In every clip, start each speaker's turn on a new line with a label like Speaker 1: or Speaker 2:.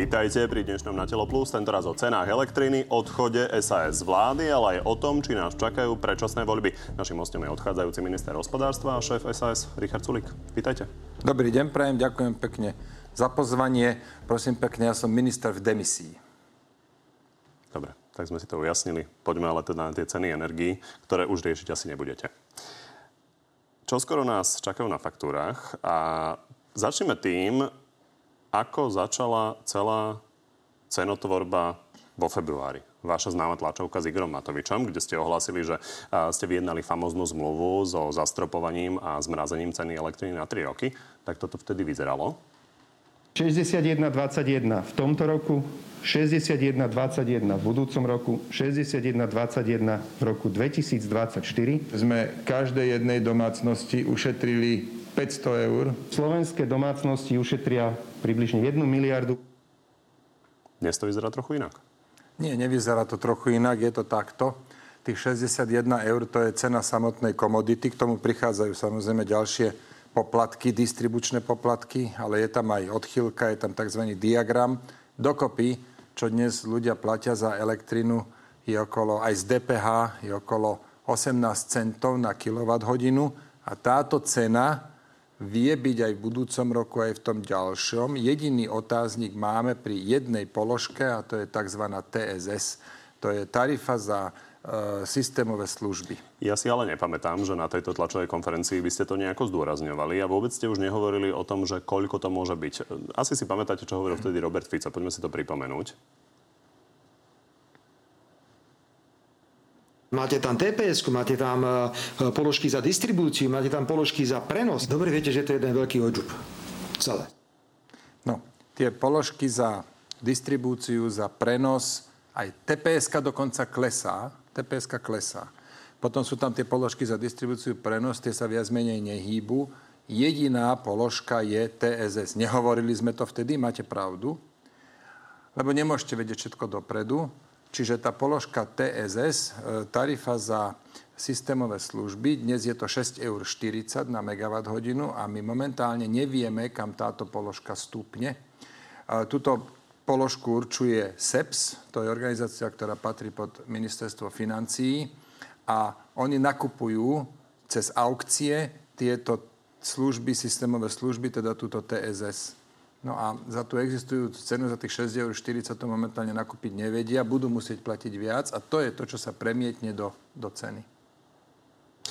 Speaker 1: Vítajte pri dnešnom Na telo plus, tentoraz o cenách elektriny, odchode SAS z vlády, ale aj o tom, či nás čakajú predčasné voľby. Našim hostom je odchádzajúci minister hospodárstva a šéf SAS Richard Sulik. Vítajte.
Speaker 2: Dobrý deň, prajem, ďakujem pekne za pozvanie. Prosím pekne, ja som minister v demisii.
Speaker 1: Dobre, tak sme si to ujasnili. Poďme ale teda na tie ceny energií, ktoré už riešiť asi nebudete. Čo skoro nás čakajú na faktúrach a začneme tým, ako začala celá cenotvorba vo februári? Vaša známa tlačovka s Igorom Matovičom, kde ste ohlásili, že ste vyjednali famoznú zmluvu so zastropovaním a zmrazením ceny elektriny na 3 roky. Tak toto vtedy vyzeralo?
Speaker 3: 61,21 v tomto roku, 61,21 v budúcom roku, 61,21 v roku 2024.
Speaker 4: Sme každej jednej domácnosti ušetrili 500 eur.
Speaker 3: Slovenské domácnosti ušetria približne 1 miliardu.
Speaker 1: Dnes to vyzerá trochu inak.
Speaker 2: Nie, nevyzerá to trochu inak, je to takto. Tých 61 eur to je cena samotnej komodity, k tomu prichádzajú samozrejme ďalšie poplatky, distribučné poplatky, ale je tam aj odchýlka, je tam tzv. diagram. Dokopy, čo dnes ľudia platia za elektrinu, je okolo, aj z DPH, je okolo 18 centov na kWh a táto cena vie byť aj v budúcom roku, aj v tom ďalšom. Jediný otáznik máme pri jednej položke a to je tzv. TSS. To je tarifa za e, systémové služby.
Speaker 1: Ja si ale nepamätám, že na tejto tlačovej konferencii by ste to nejako zdôrazňovali a vôbec ste už nehovorili o tom, že koľko to môže byť. Asi si pamätáte, čo hovoril vtedy Robert Fico. Poďme si to pripomenúť.
Speaker 5: Máte tam TPS, máte tam e, položky za distribúciu, máte tam položky za prenos. Dobre viete, že to je jeden veľký odžup. Celé.
Speaker 2: No, tie položky za distribúciu, za prenos, aj tps dokonca klesá. tps klesá. Potom sú tam tie položky za distribúciu, prenos, tie sa viac menej nehýbu. Jediná položka je TSS. Nehovorili sme to vtedy, máte pravdu, lebo nemôžete vedieť všetko dopredu. Čiže tá položka TSS, e, tarifa za systémové služby, dnes je to 6,40 eur na megawatt hodinu a my momentálne nevieme, kam táto položka stúpne. Tuto položku určuje SEPS, to je organizácia, ktorá patrí pod ministerstvo financií a oni nakupujú cez aukcie tieto služby, systémové služby, teda túto TSS. No a za tú existujúcu cenu, za tých 6,40 eur to momentálne nakúpiť nevedia, budú musieť platiť viac a to je to, čo sa premietne do, do ceny.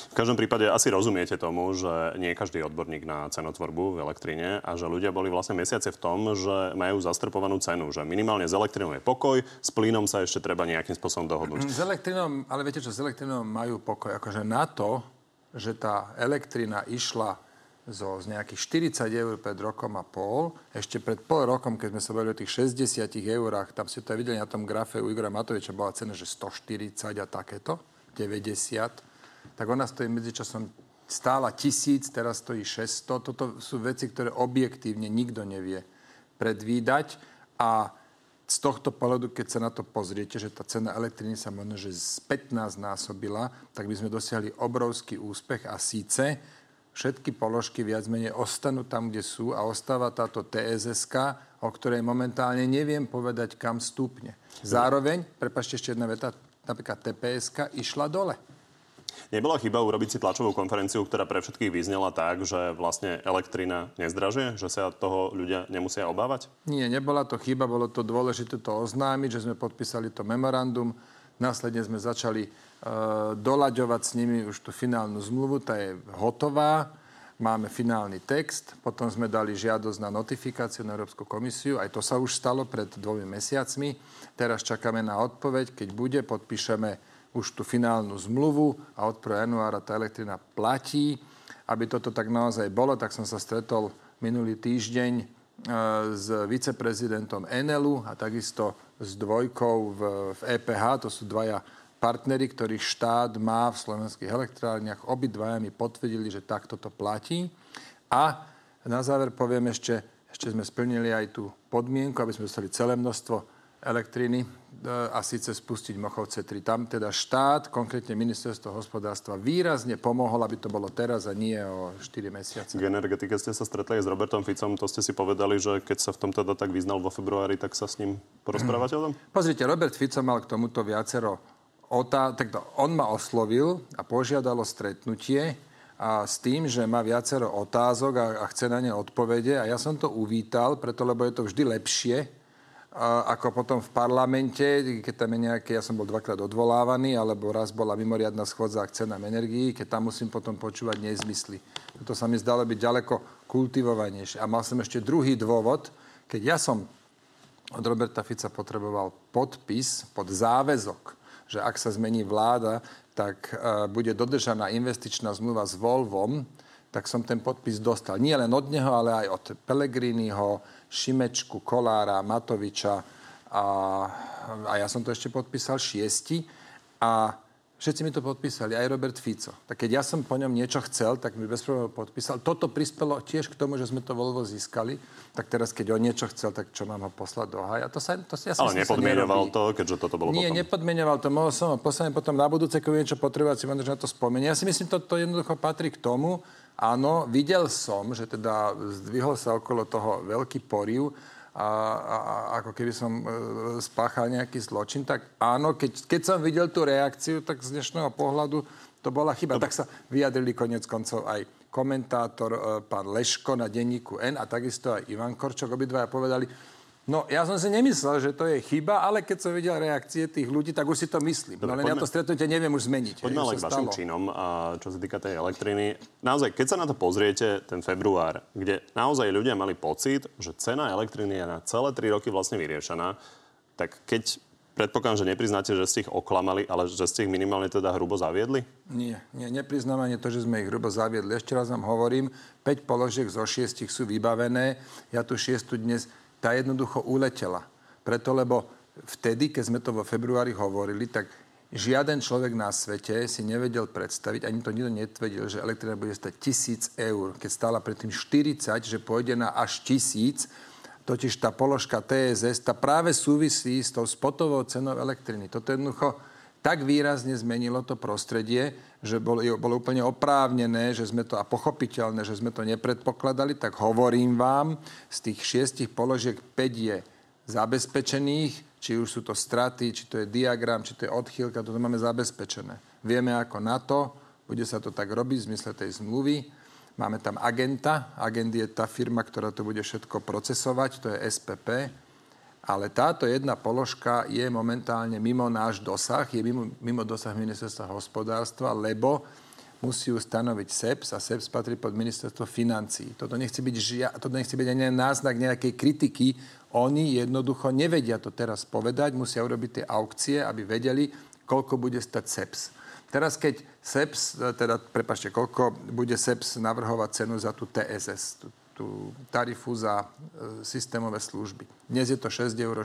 Speaker 1: V každom prípade asi rozumiete tomu, že nie každý odborník na cenotvorbu v elektrine a že ľudia boli vlastne mesiace v tom, že majú zastrpovanú cenu, že minimálne s elektrinou je pokoj, s plynom sa ešte treba nejakým spôsobom dohodnúť.
Speaker 2: S elektrinou, ale viete čo, s elektrinou majú pokoj. Akože na to, že tá elektrina išla zo, z nejakých 40 eur pred rokom a pol, ešte pred pol rokom, keď sme sa bavili o tých 60 eurách, tam ste to aj videli na tom grafe u Igora Matoviča, bola cena, že 140 a takéto, 90, tak ona stojí medzičasom stála tisíc, teraz stojí 600. Toto sú veci, ktoré objektívne nikto nevie predvídať. A z tohto pohľadu, keď sa na to pozriete, že tá cena elektriny sa možno, že z 15 násobila, tak by sme dosiahli obrovský úspech. A síce všetky položky viac menej ostanú tam, kde sú a ostáva táto tss o ktorej momentálne neviem povedať, kam stúpne. Zároveň, prepašte ešte jedna veta, napríklad tps išla dole.
Speaker 1: Nebola chyba urobiť si tlačovú konferenciu, ktorá pre všetkých vyznela tak, že vlastne elektrina nezdražuje, že sa toho ľudia nemusia obávať?
Speaker 2: Nie, nebola to chyba, bolo to dôležité to oznámiť, že sme podpísali to memorandum. Následne sme začali Eh, doľaďovať s nimi už tú finálnu zmluvu, tá je hotová, máme finálny text, potom sme dali žiadosť na notifikáciu na Európsku komisiu, aj to sa už stalo pred dvomi mesiacmi. Teraz čakáme na odpoveď, keď bude, podpíšeme už tú finálnu zmluvu a od 1. januára tá elektrina platí. Aby toto tak naozaj bolo, tak som sa stretol minulý týždeň eh, s viceprezidentom Enelu a takisto s dvojkou v, v EPH, to sú dvaja partnery, ktorých štát má v slovenských elektrárniach, obidvaja mi potvrdili, že takto to platí. A na záver poviem ešte, ešte sme splnili aj tú podmienku, aby sme dostali celé množstvo elektriny a síce spustiť Mochovce 3. Tam teda štát, konkrétne ministerstvo hospodárstva, výrazne pomohol, aby to bolo teraz a nie o 4 mesiace.
Speaker 1: K energetike ste sa stretli aj s Robertom Ficom. To ste si povedali, že keď sa v tom teda tak vyznal vo februári, tak sa s ním porozprávate o tom?
Speaker 2: Pozrite, Robert Fico mal k tomuto viacero otá... Takto, on ma oslovil a požiadalo stretnutie a s tým, že má viacero otázok a, a chce na ne odpovede. A ja som to uvítal, preto lebo je to vždy lepšie, ako potom v parlamente, keď tam je nejaké, ja som bol dvakrát odvolávaný, alebo raz bola mimoriadná schôdza k cenám energií, keď tam musím potom počúvať nezmysly. To sa mi zdalo byť ďaleko kultivovanejšie. A mal som ešte druhý dôvod, keď ja som od Roberta Fica potreboval podpis pod záväzok, že ak sa zmení vláda, tak uh, bude dodržaná investičná zmluva s Volvom, tak som ten podpis dostal. Nie len od neho, ale aj od Pelegriniho, Šimečku, Kolára, Matoviča a, a ja som to ešte podpísal šiesti. A všetci mi to podpísali, aj Robert Fico. Tak keď ja som po ňom niečo chcel, tak mi bez problémov podpísal. Toto prispelo tiež k tomu, že sme to Volvo získali. Tak teraz, keď on niečo chcel, tak čo mám ho poslať do haja? To sa, to, ja
Speaker 1: Ale nepodmienoval to, keďže toto bolo
Speaker 2: Nie,
Speaker 1: potom.
Speaker 2: nepodmienoval to. Mohol som ho poslať potom na budúce, keď niečo potrebovať, si na to spomenie. Ja si myslím, to, to jednoducho patrí k tomu, Áno, videl som, že teda zdvihol sa okolo toho veľký poriv, a, a, a ako keby som e, spáchal nejaký zločin, tak áno, keď, keď som videl tú reakciu, tak z dnešného pohľadu to bola chyba. Tak sa vyjadrili konec koncov aj komentátor e, pán Leško na denníku N a takisto aj Ivan Korčok. Obidvaja povedali, No, ja som si nemyslel, že to je chyba, ale keď som videl reakcie tých ľudí, tak už si to myslím. Dobre, no len poďme, ja to stretnutie neviem už zmeniť.
Speaker 1: Poďme ale k vašim činom, a čo sa týka tej elektriny. Naozaj, keď sa na to pozriete, ten február, kde naozaj ľudia mali pocit, že cena elektriny je na celé 3 roky vlastne vyriešená, tak keď predpokladám, že nepriznáte, že ste ich oklamali, ale že ste ich minimálne teda hrubo zaviedli?
Speaker 2: Nie, nie nepriznám ani to, že sme ich hrubo zaviedli. Ešte raz vám hovorím, 5 položiek zo 6 sú vybavené. Ja tu 6 dnes tá jednoducho uletela. Preto, lebo vtedy, keď sme to vo februári hovorili, tak žiaden človek na svete si nevedel predstaviť, ani to nikto netvrdil, že elektrina bude stať tisíc eur. Keď stála predtým 40, že pôjde na až tisíc, totiž tá položka TSS, tá práve súvisí s tou spotovou cenou elektriny. Toto jednoducho tak výrazne zmenilo to prostredie, že bolo, bolo úplne oprávnené, že sme to a pochopiteľné, že sme to nepredpokladali, tak hovorím vám, z tých šiestich položiek 5 je zabezpečených, či už sú to straty, či to je diagram, či to je odchýlka, toto máme zabezpečené. Vieme ako na to, bude sa to tak robiť v zmysle tej zmluvy. Máme tam agenta, agent je tá firma, ktorá to bude všetko procesovať, to je SPP ale táto jedna položka je momentálne mimo náš dosah, je mimo, mimo dosah ministerstva hospodárstva, lebo musí ju stanoviť SEPS a SEPS patrí pod ministerstvo financí. Toto nechce byť, žia, toto nechce byť ani náznak nejakej kritiky. Oni jednoducho nevedia to teraz povedať, musia urobiť tie aukcie, aby vedeli, koľko bude stať SEPS. Teraz keď SEPS, teda prepašte, koľko bude SEPS navrhovať cenu za tú TSS, tú tú tarifu za e, systémové služby. Dnes je to 6,40 eur.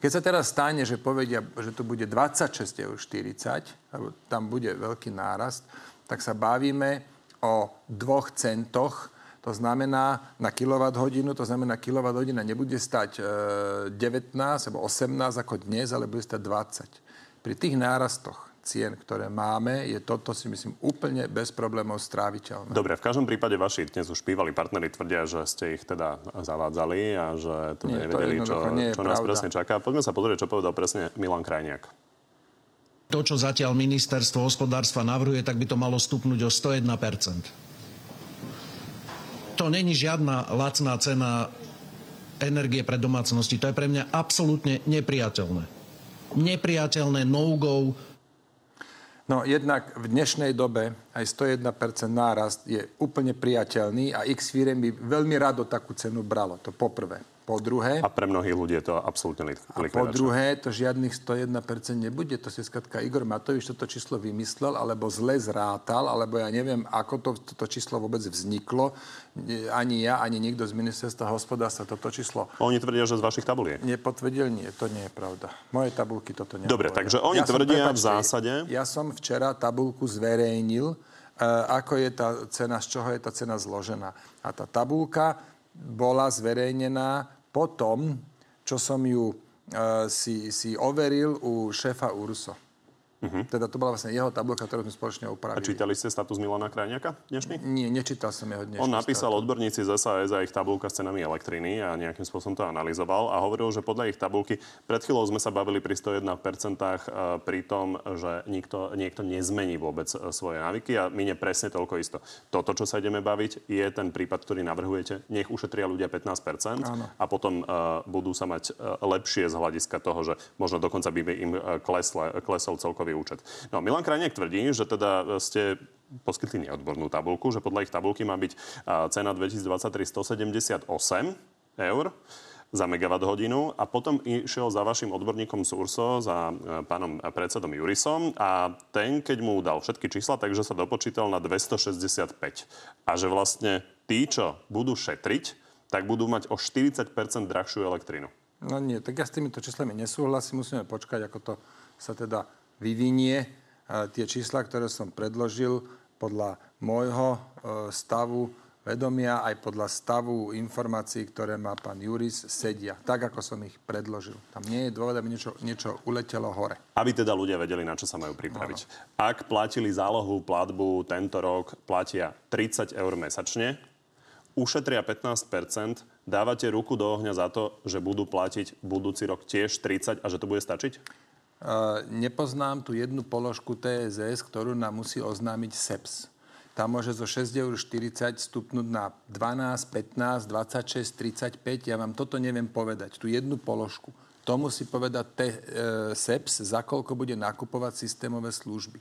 Speaker 2: Keď sa teraz stane, že povedia, že to bude 26,40 eur, tam bude veľký nárast, tak sa bavíme o dvoch centoch, to znamená na kWh, to znamená kWh nebude stať 19 e, alebo 18 ako dnes, ale bude stať 20. Pri tých nárastoch cien, ktoré máme, je toto si myslím úplne bez problémov stráviteľné.
Speaker 1: Dobre, v každom prípade vaši dnes už bývalí partnery tvrdia, že ste ich teda zavádzali a že to nie, nevedeli, to čo, nie čo nás presne čaká. Poďme sa pozrieť, čo povedal presne Milan Krajniak.
Speaker 6: To, čo zatiaľ ministerstvo hospodárstva navrhuje, tak by to malo stupnúť o 101% To není žiadna lacná cena energie pre domácnosti. To je pre mňa absolútne nepriateľné. Nepriateľné no-go
Speaker 2: No jednak v dnešnej dobe aj 101% nárast je úplne priateľný a x firiem by veľmi rado takú cenu bralo. To poprvé. Po druhé...
Speaker 1: A pre mnohých ľudí je to absolútne likvidačné.
Speaker 2: A po druhé, to žiadnych 101% nebude. To si skratka Igor Matovič toto číslo vymyslel, alebo zle zrátal, alebo ja neviem, ako to, toto číslo vôbec vzniklo. Ani ja, ani nikto z ministerstva hospodárstva toto číslo...
Speaker 1: Oni tvrdia, že z vašich tabuliek.
Speaker 2: Nepotvrdil, nie, to nie je pravda. Moje tabulky toto nie.
Speaker 1: Dobre, takže oni ja tvrdia som, v zásade...
Speaker 2: Ja som včera tabulku zverejnil, e, ako je tá cena, z čoho je tá cena zložená. A tá tabulka bola zverejnená po tom, čo som ju si, si overil u šéfa URSO. Uh-huh. Teda to bola vlastne jeho tabulka, ktorú sme spoločne upravili.
Speaker 1: A čítali ste status Milana Krajniaka dnešný?
Speaker 2: Nie, nečítal som jeho dnešný
Speaker 1: On napísal
Speaker 2: status.
Speaker 1: odborníci z SAS a ich tabulka s cenami elektriny a nejakým spôsobom to analyzoval a hovoril, že podľa ich tabulky, pred chvíľou sme sa bavili pri 101% pri tom, že nikto, niekto nezmení vôbec e, svoje návyky a minie presne toľko isto. Toto, čo sa ideme baviť, je ten prípad, ktorý navrhujete. Nech ušetria ľudia 15% Áno. a potom uh, budú sa mať uh, lepšie z hľadiska toho, že možno dokonca by im klesle, klesol celkový celkový účet. No, Milan Krajniak tvrdí, že teda ste poskytli neodbornú tabulku, že podľa ich tabulky má byť cena 2023 178 eur za megawatt hodinu a potom išiel za vašim odborníkom z URSO, za e, pánom predsedom Jurisom a ten, keď mu dal všetky čísla, takže sa dopočítal na 265. A že vlastne tí, čo budú šetriť, tak budú mať o 40% drahšiu elektrinu.
Speaker 2: No nie, tak ja s týmito číslami nesúhlasím. Musíme počkať, ako to sa teda vyvinie. Tie čísla, ktoré som predložil, podľa môjho e, stavu vedomia aj podľa stavu informácií, ktoré má pán Juris, sedia. Tak, ako som ich predložil. Tam nie je dôvod, aby niečo, niečo uletelo hore.
Speaker 1: Aby teda ľudia vedeli, na čo sa majú pripraviť. No. Ak platili zálohu platbu tento rok, platia 30 eur mesačne, ušetria 15 dávate ruku do ohňa za to, že budú platiť budúci rok tiež 30 a že to bude stačiť?
Speaker 2: Nepoznám tu jednu položku TSS, ktorú nám musí oznámiť SEPS. Tam môže zo 6,40 eur stupnúť na 12, 15, 26, 35. Ja vám toto neviem povedať. Tu jednu položku. To musí povedať te, e, SEPS, za koľko bude nakupovať systémové služby.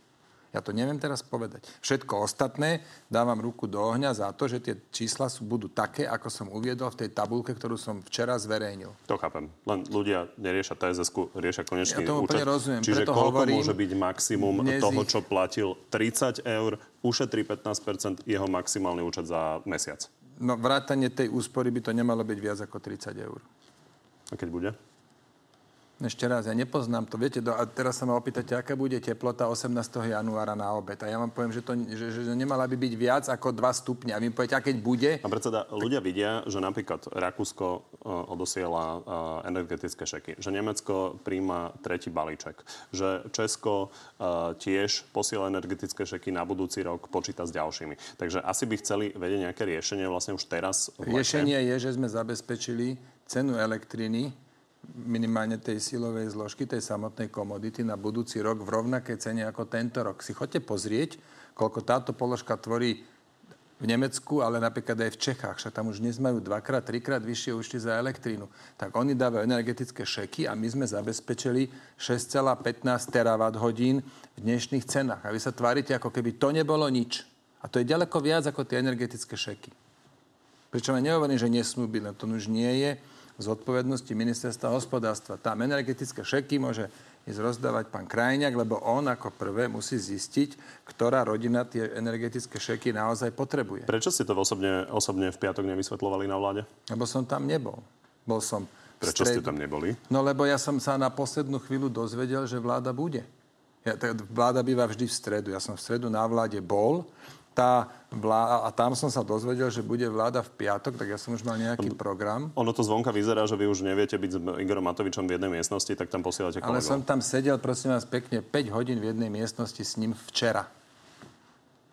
Speaker 2: Ja to neviem teraz povedať. Všetko ostatné dávam ruku do ohňa za to, že tie čísla sú, budú také, ako som uviedol v tej tabulke, ktorú som včera zverejnil.
Speaker 1: To chápem. Len ľudia neriešia tsz riešia konečný
Speaker 2: ja
Speaker 1: účet.
Speaker 2: rozumiem.
Speaker 1: Čiže
Speaker 2: Preto
Speaker 1: koľko
Speaker 2: hovorím,
Speaker 1: môže byť maximum toho, čo platil 30 eur, ušetrí 15% jeho maximálny účet za mesiac?
Speaker 2: No vrátanie tej úspory by to nemalo byť viac ako 30 eur.
Speaker 1: A keď bude?
Speaker 2: Ešte raz, ja nepoznám to. Viete, do, a teraz sa ma opýtate, aká bude teplota 18. januára na obed. A ja vám poviem, že, to, že, že nemala by byť viac ako 2 stupňa. A vy poviete, a keď bude...
Speaker 1: A predseda, tak... ľudia vidia, že napríklad Rakúsko uh, odosiela uh, energetické šeky, že Nemecko príjma tretí balíček, že Česko uh, tiež posiela energetické šeky na budúci rok, počíta s ďalšími. Takže asi by chceli vedieť nejaké riešenie vlastne už teraz.
Speaker 2: Riešenie je, že sme zabezpečili cenu elektriny minimálne tej silovej zložky, tej samotnej komodity na budúci rok v rovnakej cene ako tento rok. Si chodte pozrieť, koľko táto položka tvorí v Nemecku, ale napríklad aj v Čechách. Však tam už dnes majú dvakrát, trikrát vyššie účty za elektrínu. Tak oni dávajú energetické šeky a my sme zabezpečili 6,15 terawatt hodín v dnešných cenách. A vy sa tvárite, ako keby to nebolo nič. A to je ďaleko viac ako tie energetické šeky. Pričom ja nehovorím, že nesmú byť, to už nie je zodpovednosti ministerstva hospodárstva. Tam energetické šeky môže ísť rozdávať pán Krajňák, lebo on ako prvé musí zistiť, ktorá rodina tie energetické šeky naozaj potrebuje.
Speaker 1: Prečo ste to osobne, osobne v piatok nevysvetľovali na vláde?
Speaker 2: Lebo som tam nebol. Bol som
Speaker 1: Prečo ste tam neboli?
Speaker 2: No lebo ja som sa na poslednú chvíľu dozvedel, že vláda bude. Ja, vláda býva vždy v stredu. Ja som v stredu na vláde bol tá vláda, a tam som sa dozvedel, že bude vláda v piatok, tak ja som už mal nejaký program.
Speaker 1: Ono to zvonka vyzerá, že vy už neviete byť s Igorom Matovičom v jednej miestnosti, tak tam posielate kolegov.
Speaker 2: Ale som tam sedel, prosím vás, pekne 5 hodín v jednej miestnosti s ním včera.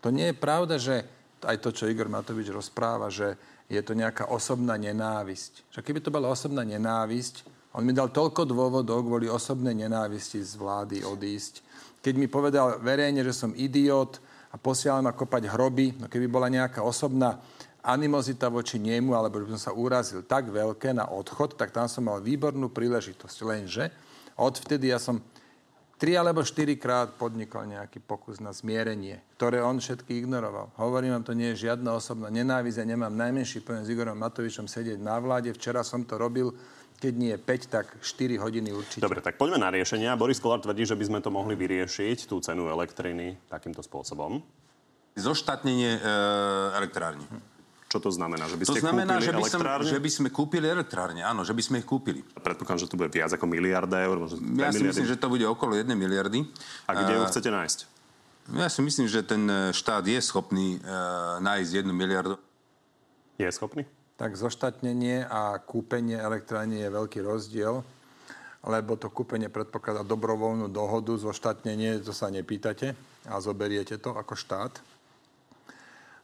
Speaker 2: To nie je pravda, že aj to, čo Igor Matovič rozpráva, že je to nejaká osobná nenávisť. Že keby to bola osobná nenávisť, on mi dal toľko dôvodov kvôli osobnej nenávisti z vlády odísť. Keď mi povedal verejne, že som idiot, a posielal ma kopať hroby. No keby bola nejaká osobná animozita voči nemu, alebo by som sa urazil tak veľké na odchod, tak tam som mal výbornú príležitosť. Lenže odvtedy ja som tri alebo štyri krát podnikol nejaký pokus na zmierenie, ktoré on všetky ignoroval. Hovorím vám, to nie je žiadna osobná nenávisť, ja nemám najmenší pojem s Igorom Matovičom sedieť na vláde. Včera som to robil keď nie 5, tak 4 hodiny určite.
Speaker 1: Dobre, tak poďme na riešenia. Boris Kolár tvrdí, že by sme to mohli vyriešiť, tú cenu elektriny, takýmto spôsobom.
Speaker 7: Zoštátnenie e, elektrárni.
Speaker 1: Čo to znamená? Že by ste
Speaker 7: to znamená,
Speaker 1: kúpili
Speaker 7: že by, som,
Speaker 1: že
Speaker 7: by sme kúpili elektrárne, áno, že by sme ich kúpili.
Speaker 1: Predpokladám, že to bude viac ako miliarda eur. Možno
Speaker 7: ja si
Speaker 1: miliardy.
Speaker 7: myslím, že to bude okolo 1 miliardy.
Speaker 1: A kde ju chcete nájsť?
Speaker 7: Ja si myslím, že ten e, štát je schopný uh, nájsť jednu miliardu.
Speaker 1: Je schopný?
Speaker 2: Tak zoštatnenie a kúpenie elektrárne je veľký rozdiel. lebo to kúpenie predpokladá dobrovoľnú dohodu, zoštátnenie, to sa nepýtate a zoberiete to ako štát.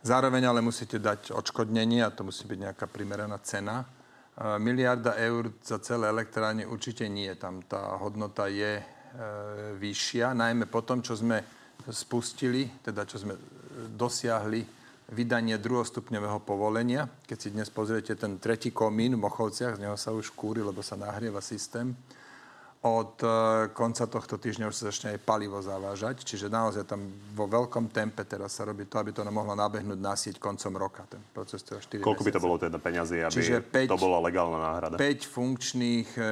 Speaker 2: Zároveň ale musíte dať odškodnenie a to musí byť nejaká primeraná cena. E, miliarda eur za celé elektrárne určite nie. Tam tá hodnota je e, vyššia, najmä po tom, čo sme spustili, teda čo sme dosiahli vydanie druhostupňového povolenia. Keď si dnes pozriete ten tretí komín v Mochovciach, z neho sa už kúri, lebo sa nahrieva systém od e, konca tohto týždňa už sa začne aj palivo zavážať, čiže naozaj tam vo veľkom tempe teraz sa robí to, aby to mohlo nabehnúť na sieť koncom roka. Ten proces
Speaker 1: teda 4 Koľko mesiace. by to bolo teda peňazí, aby
Speaker 2: čiže 5,
Speaker 1: to bola legálna náhrada?
Speaker 2: 5 funkčných e,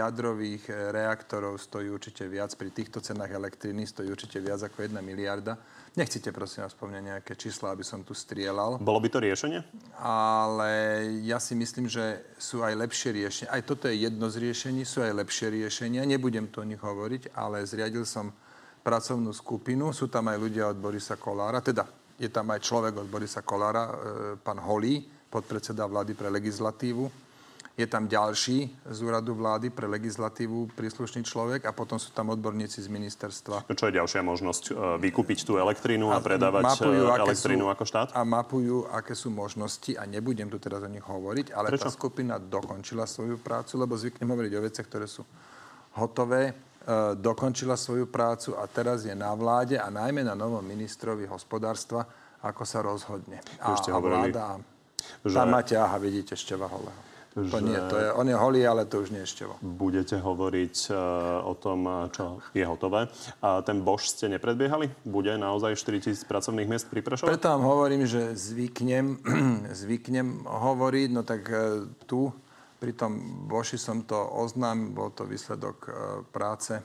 Speaker 2: jadrových e, reaktorov stojí určite viac, pri týchto cenách elektriny stojí určite viac ako 1 miliarda. Nechcete prosím vás spomňať nejaké čísla, aby som tu strieľal.
Speaker 1: Bolo by to riešenie?
Speaker 2: Ale ja si myslím, že sú aj lepšie riešenia. Aj toto je jedno z riešení, sú aj lepšie riešenia. Nebudem to o nich hovoriť, ale zriadil som pracovnú skupinu. Sú tam aj ľudia od Borisa Kolára, teda je tam aj človek od Borisa Kolára, e, pán Holý, podpredseda vlády pre legislatívu je tam ďalší z úradu vlády pre legislatívu príslušný človek a potom sú tam odborníci z ministerstva.
Speaker 1: Čo je ďalšia možnosť? E, vykúpiť tú elektrínu a, a predávať mapujú, e, elektrínu
Speaker 2: sú,
Speaker 1: ako štát?
Speaker 2: A mapujú, aké sú možnosti a nebudem tu teraz o nich hovoriť, ale Prečo? tá skupina dokončila svoju prácu, lebo zvyknem hovoriť o veciach, ktoré sú hotové, e, dokončila svoju prácu a teraz je na vláde a najmä na novom ministrovi hospodárstva, ako sa rozhodne. A, a vláda, že... tam máte, aha, vidíte, Števa Holého. To nie, to je, on je holý, ale to už nie je števo.
Speaker 1: Budete hovoriť uh, o tom, čo je hotové. A ten Bosch ste nepredbiehali? Bude naozaj 4 tisíc pracovných miest pri Prešove?
Speaker 2: Preto vám hovorím, že zvyknem, zvyknem hovoriť, no tak uh, tu pri tom Boši som to oznámil, bol to výsledok práce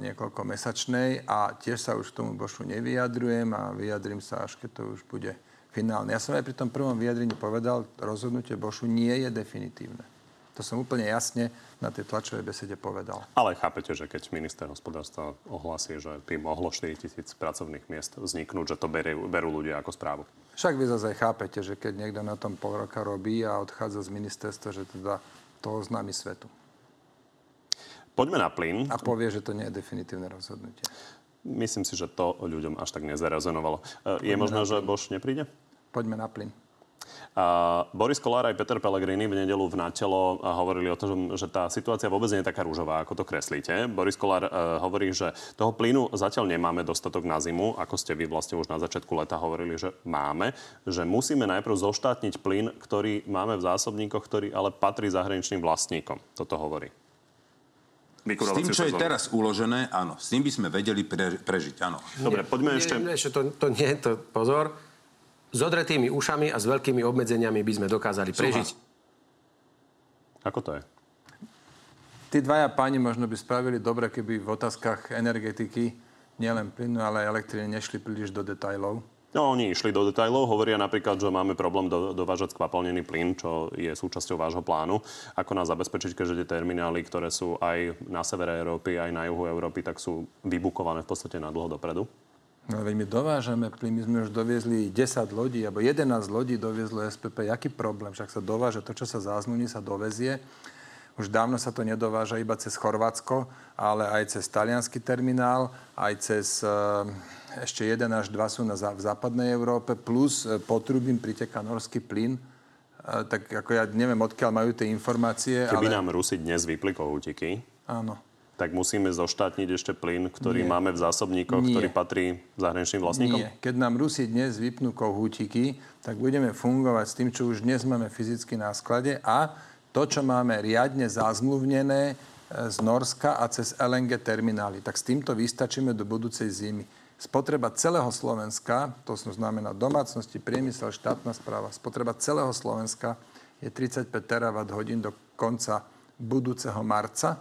Speaker 2: niekoľko mesačnej a tiež sa už k tomu Bošu nevyjadrujem a vyjadrím sa, až keď to už bude finálne. Ja som aj pri tom prvom vyjadrení povedal, rozhodnutie Bošu nie je definitívne. To som úplne jasne na tej tlačovej besede povedal.
Speaker 1: Ale chápete, že keď minister hospodárstva ohlasí, že by mohlo 4 tisíc pracovných miest vzniknúť, že to berú, berú ľudia ako správu?
Speaker 2: Však vy zase chápete, že keď niekto na tom pol roka robí a odchádza z ministerstva, že teda to oznámi svetu.
Speaker 1: Poďme na plyn.
Speaker 2: A povie, že to nie je definitívne rozhodnutie.
Speaker 1: Myslím si, že to ľuďom až tak nezarezonovalo. E, je možné, že Bož nepríde?
Speaker 2: Poďme na plyn.
Speaker 1: Uh, Boris Kolár aj Peter Pellegrini v nedelu v Natelo hovorili o tom, že tá situácia vôbec nie je taká rúžová, ako to kreslíte. Boris Kolár uh, hovorí, že toho plynu zatiaľ nemáme dostatok na zimu, ako ste vy vlastne už na začiatku leta hovorili, že máme, že musíme najprv zoštátniť plyn, ktorý máme v zásobníkoch, ktorý ale patrí zahraničným vlastníkom. Toto hovorí.
Speaker 7: S tým, čo je teraz uložené, áno. S tým by sme vedeli pre, prežiť, áno.
Speaker 1: Dobre, poďme nie, ešte...
Speaker 8: Nie, to, to nie, to pozor. S odretými ušami a s veľkými obmedzeniami by sme dokázali prežiť.
Speaker 1: Ako to je?
Speaker 2: Tí dvaja páni možno by spravili dobre, keby v otázkach energetiky nielen plynu, ale aj elektriny nešli príliš do detajlov.
Speaker 1: No, oni išli do detajlov, hovoria napríklad, že máme problém do, dovážať skvapalnený plyn, čo je súčasťou vášho plánu. Ako nás zabezpečiť, keďže tie terminály, ktoré sú aj na severe Európy, aj na juhu Európy, tak sú vybukované v podstate na dlho dopredu?
Speaker 2: No my dovážame plyn, my sme už doviezli 10 lodí, alebo 11 lodí doviezlo SPP. Jaký problém? Však sa dováža to, čo sa zázmluvní, sa dovezie. Už dávno sa to nedováža iba cez Chorvátsko, ale aj cez talianský terminál, aj cez ešte jeden až dva sú na, v západnej Európe, plus e, potrubím priteka norský plyn. E, tak ako ja neviem, odkiaľ majú tie informácie.
Speaker 1: Keby ale... nám Rusi dnes vypli kohútiky,
Speaker 2: Áno.
Speaker 1: tak musíme zoštátniť ešte plyn, ktorý Nie. máme v zásobníkoch, Nie. ktorý patrí zahraničným vlastníkom? Nie.
Speaker 2: Keď nám Rusi dnes vypnú kohútiky, tak budeme fungovať s tým, čo už dnes máme fyzicky na sklade a to, čo máme riadne zazmluvnené e, z Norska a cez LNG terminály. Tak s týmto vystačíme do budúcej zimy. Spotreba celého Slovenska, to znamená domácnosti, priemysel, štátna správa, spotreba celého Slovenska je 35 terawatt hodín do konca budúceho marca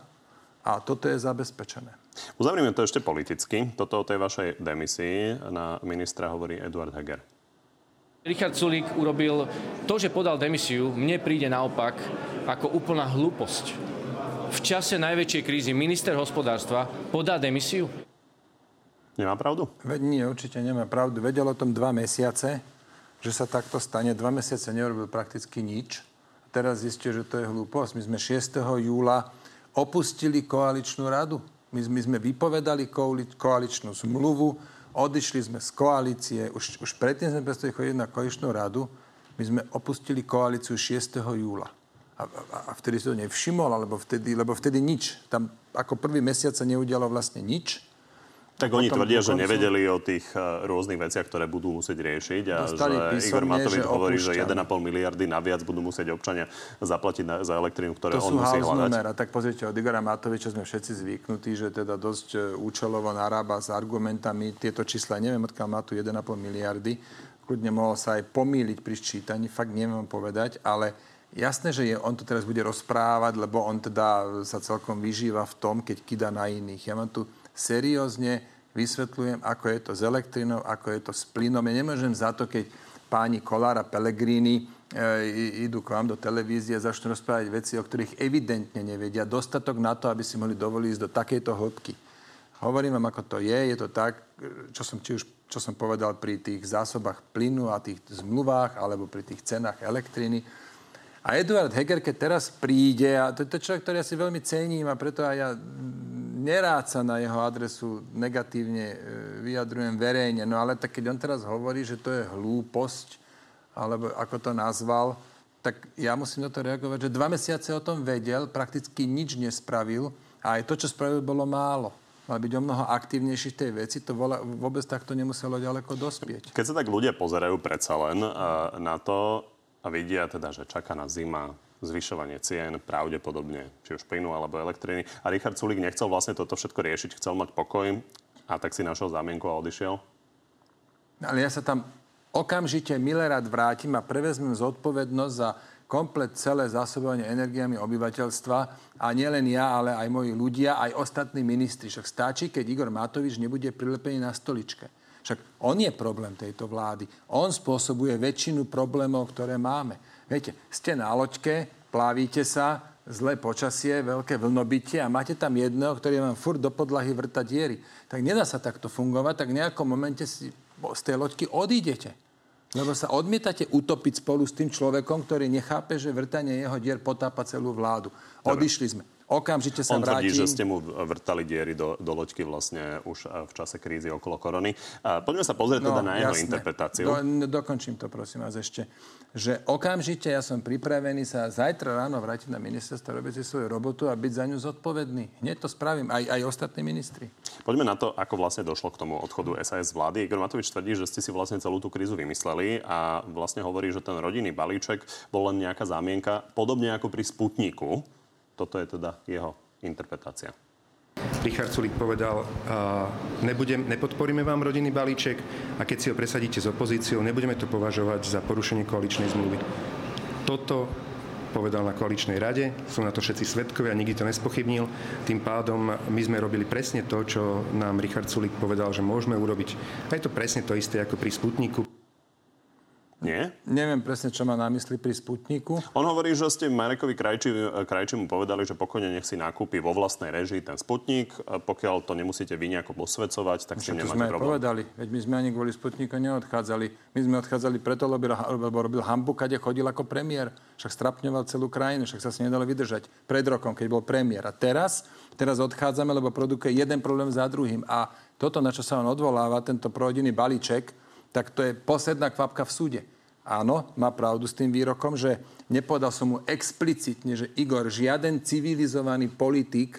Speaker 2: a toto je zabezpečené.
Speaker 1: Uzavrime to ešte politicky. Toto o tej vašej demisii na ministra hovorí Eduard Heger.
Speaker 9: Richard Sulík urobil to, že podal demisiu, mne príde naopak ako úplná hlúposť. V čase najväčšej krízy minister hospodárstva podá demisiu.
Speaker 1: Nemá pravdu?
Speaker 2: Veď nie, určite nemá pravdu. Vedel o tom dva mesiace, že sa takto stane. Dva mesiace neurobil prakticky nič. Teraz zistil, že to je hlúposť. My sme 6. júla opustili koaličnú radu. My, my sme vypovedali koaličnú zmluvu, odišli sme z koalície, už, už predtým sme prestali chodiť na koaličnú radu, my sme opustili koalíciu 6. júla. A, a, a vtedy si to nevšimol, alebo vtedy, lebo vtedy nič. Tam ako prvý mesiac sa neudialo vlastne nič.
Speaker 1: Tak oni tvrdia, že nevedeli o tých e, rôznych veciach, ktoré budú musieť riešiť a Dostali že písomne, Igor Matovič že hovorí, že 1,5 miliardy naviac budú musieť občania zaplatiť na, za elektrínu, ktoré to on musí hľadať. Numer.
Speaker 2: A tak pozrite, od Igora Matoviča sme všetci zvyknutí, že teda dosť e, účelovo narába s argumentami. Tieto čísla, neviem, odkiaľ má tu 1,5 miliardy. Kľudne mohol sa aj pomýliť pri sčítaní, fakt neviem povedať, ale Jasné, že je, on to teraz bude rozprávať, lebo on teda sa celkom vyžíva v tom, keď kida na iných. Ja mám tu seriózne vysvetľujem, ako je to s elektrinou, ako je to s plynom. Ja nemôžem za to, keď páni Kolára Pellegrini e, idú k vám do televízie a začnú rozprávať veci, o ktorých evidentne nevedia. Dostatok na to, aby si mohli dovoliť ísť do takejto hĺbky. Hovorím vám, ako to je. Je to tak, čo som, či už, čo som povedal pri tých zásobách plynu a tých zmluvách, alebo pri tých cenách elektriny. A Eduard Heger, keď teraz príde, a to je človek, ktorý ja si veľmi cením a preto aj ja nerád sa na jeho adresu negatívne e, vyjadrujem verejne, no ale tak keď on teraz hovorí, že to je hlúposť, alebo ako to nazval, tak ja musím na to reagovať, že dva mesiace o tom vedel, prakticky nič nespravil a aj to, čo spravil, bolo málo mal byť o mnoho aktívnejší v tej veci, to vôbec takto nemuselo ďaleko dospieť.
Speaker 1: Keď sa tak ľudia pozerajú predsa len e, na to a vidia teda, že čaká na zima, zvyšovanie cien, pravdepodobne, či už plynu alebo elektriny. A Richard Sulik nechcel vlastne toto všetko riešiť, chcel mať pokoj a tak si našiel zámienku a odišiel?
Speaker 2: Ale ja sa tam okamžite milerát vrátim a prevezmem zodpovednosť za komplet celé zásobovanie energiami obyvateľstva a nielen ja, ale aj moji ľudia, aj ostatní ministri. Však stačí, keď Igor Matovič nebude prilepený na stoličke. Však on je problém tejto vlády. On spôsobuje väčšinu problémov, ktoré máme. Viete, ste na loďke, plávíte sa, zlé počasie, veľké vlnobytie a máte tam jedného, ktorý vám furt do podlahy vrta diery. Tak nedá sa takto fungovať, tak v nejakom momente si z tej loďky odídete. Lebo sa odmietate utopiť spolu s tým človekom, ktorý nechápe, že vrtanie jeho dier potápa celú vládu. Odišli sme. Okamžite sa
Speaker 1: On
Speaker 2: vrátim.
Speaker 1: tvrdí, že ste mu vrtali diery do, do loďky vlastne už v čase krízy okolo korony. Poďme sa pozrieť no, teda na jeho jasné. interpretáciu.
Speaker 2: Do, dokončím to, prosím vás, ešte. Že okamžite ja som pripravený sa zajtra ráno vrátiť na ministerstvo, robiť si svoju robotu a byť za ňu zodpovedný. Hneď to spravím, aj, aj ostatní ministri.
Speaker 1: Poďme na to, ako vlastne došlo k tomu odchodu SAS vlády. Igor Matovič tvrdí, že ste si vlastne celú tú krízu vymysleli a vlastne hovorí, že ten rodinný balíček bol len nejaká zámienka, podobne ako pri Sputniku toto je teda jeho interpretácia.
Speaker 3: Richard Sulik povedal, nebudem, nepodporíme vám rodinný balíček a keď si ho presadíte s opozíciou, nebudeme to považovať za porušenie koaličnej zmluvy. Toto povedal na koaličnej rade, sú na to všetci svetkovia, nikdy to nespochybnil. Tým pádom my sme robili presne to, čo nám Richard Sulik povedal, že môžeme urobiť. A je to presne to isté ako pri Sputniku.
Speaker 1: Nie?
Speaker 2: Neviem presne, čo má na mysli pri Sputniku.
Speaker 1: On hovorí, že ste Marekovi Krajči, Krajčimu povedali, že pokojne nech si nakúpi vo vlastnej režii ten Sputnik. Pokiaľ to nemusíte vy nejako posvedcovať, tak s tým nemáte
Speaker 2: sme
Speaker 1: problém.
Speaker 2: povedali. Veď my sme ani kvôli Sputniku neodchádzali. My sme odchádzali preto, lebo, lebo robil hambu, kade chodil ako premiér. Však strapňoval celú krajinu, však sa si nedalo vydržať. Pred rokom, keď bol premiér. A teraz, teraz odchádzame, lebo produkuje jeden problém za druhým. A toto, na čo sa on odvoláva, tento prorodinný balíček, tak to je posledná kvapka v súde. Áno, má pravdu s tým výrokom, že nepovedal som mu explicitne, že Igor, žiaden civilizovaný politik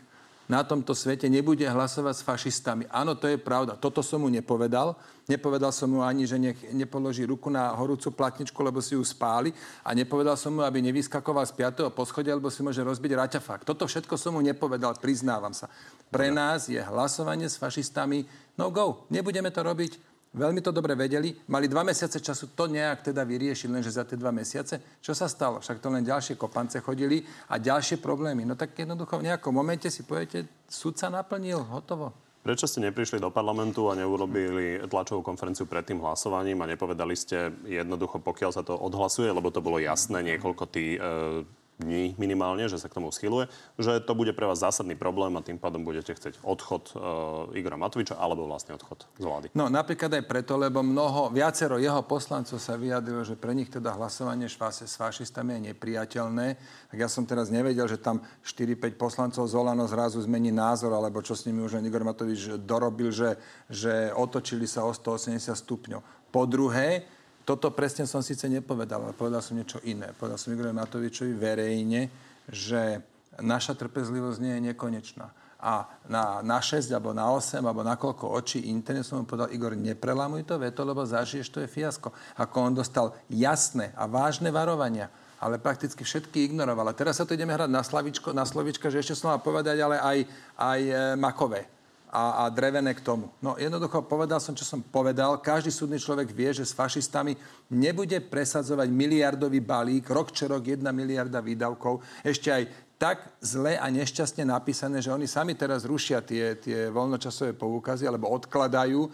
Speaker 2: na tomto svete nebude hlasovať s fašistami. Áno, to je pravda. Toto som mu nepovedal. Nepovedal som mu ani, že nech nepoloží ruku na horúcu platničku, lebo si ju spáli. A nepovedal som mu, aby nevyskakoval z 5. poschodia, lebo si môže rozbiť raťafák. Toto všetko som mu nepovedal, priznávam sa. Pre nás je hlasovanie s fašistami no go. Nebudeme to robiť Veľmi to dobre vedeli. Mali dva mesiace času to nejak teda vyriešiť, lenže za tie dva mesiace. Čo sa stalo? Však to len ďalšie kopance chodili a ďalšie problémy. No tak jednoducho v nejakom momente si poviete, súd sa naplnil, hotovo.
Speaker 1: Prečo ste neprišli do parlamentu a neurobili tlačovú konferenciu pred tým hlasovaním a nepovedali ste jednoducho, pokiaľ sa to odhlasuje, lebo to bolo jasné, niekoľko tý, e, dní minimálne, že sa k tomu schyluje, že to bude pre vás zásadný problém a tým pádom budete chcieť odchod uh, Igora Matoviča alebo vlastne odchod z vlády.
Speaker 2: No napríklad aj preto, lebo mnoho, viacero jeho poslancov sa vyjadrilo, že pre nich teda hlasovanie šváse s fašistami je nepriateľné. Tak ja som teraz nevedel, že tam 4-5 poslancov z Olano zrazu zmení názor, alebo čo s nimi už Igor Matovič dorobil, že, že otočili sa o 180 stupňov. Po druhé, toto presne som síce nepovedal, ale povedal som niečo iné. Povedal som Igorovi Matovičovi verejne, že naša trpezlivosť nie je nekonečná. A na, na 6, alebo na 8, alebo na koľko očí internet som mu povedal, Igor, neprelamuj to veto, lebo zažiješ, to je fiasko. Ako on dostal jasné a vážne varovania, ale prakticky všetky ignoroval. A teraz sa to ideme hrať na, slavičko, na slovička, že ešte som mal povedať, ale aj, aj e, makové a, a drevené k tomu. No jednoducho povedal som, čo som povedal. Každý súdny človek vie, že s fašistami nebude presadzovať miliardový balík, rok čo rok jedna miliarda výdavkov. Ešte aj tak zle a nešťastne napísané, že oni sami teraz rušia tie, tie voľnočasové poukazy alebo odkladajú.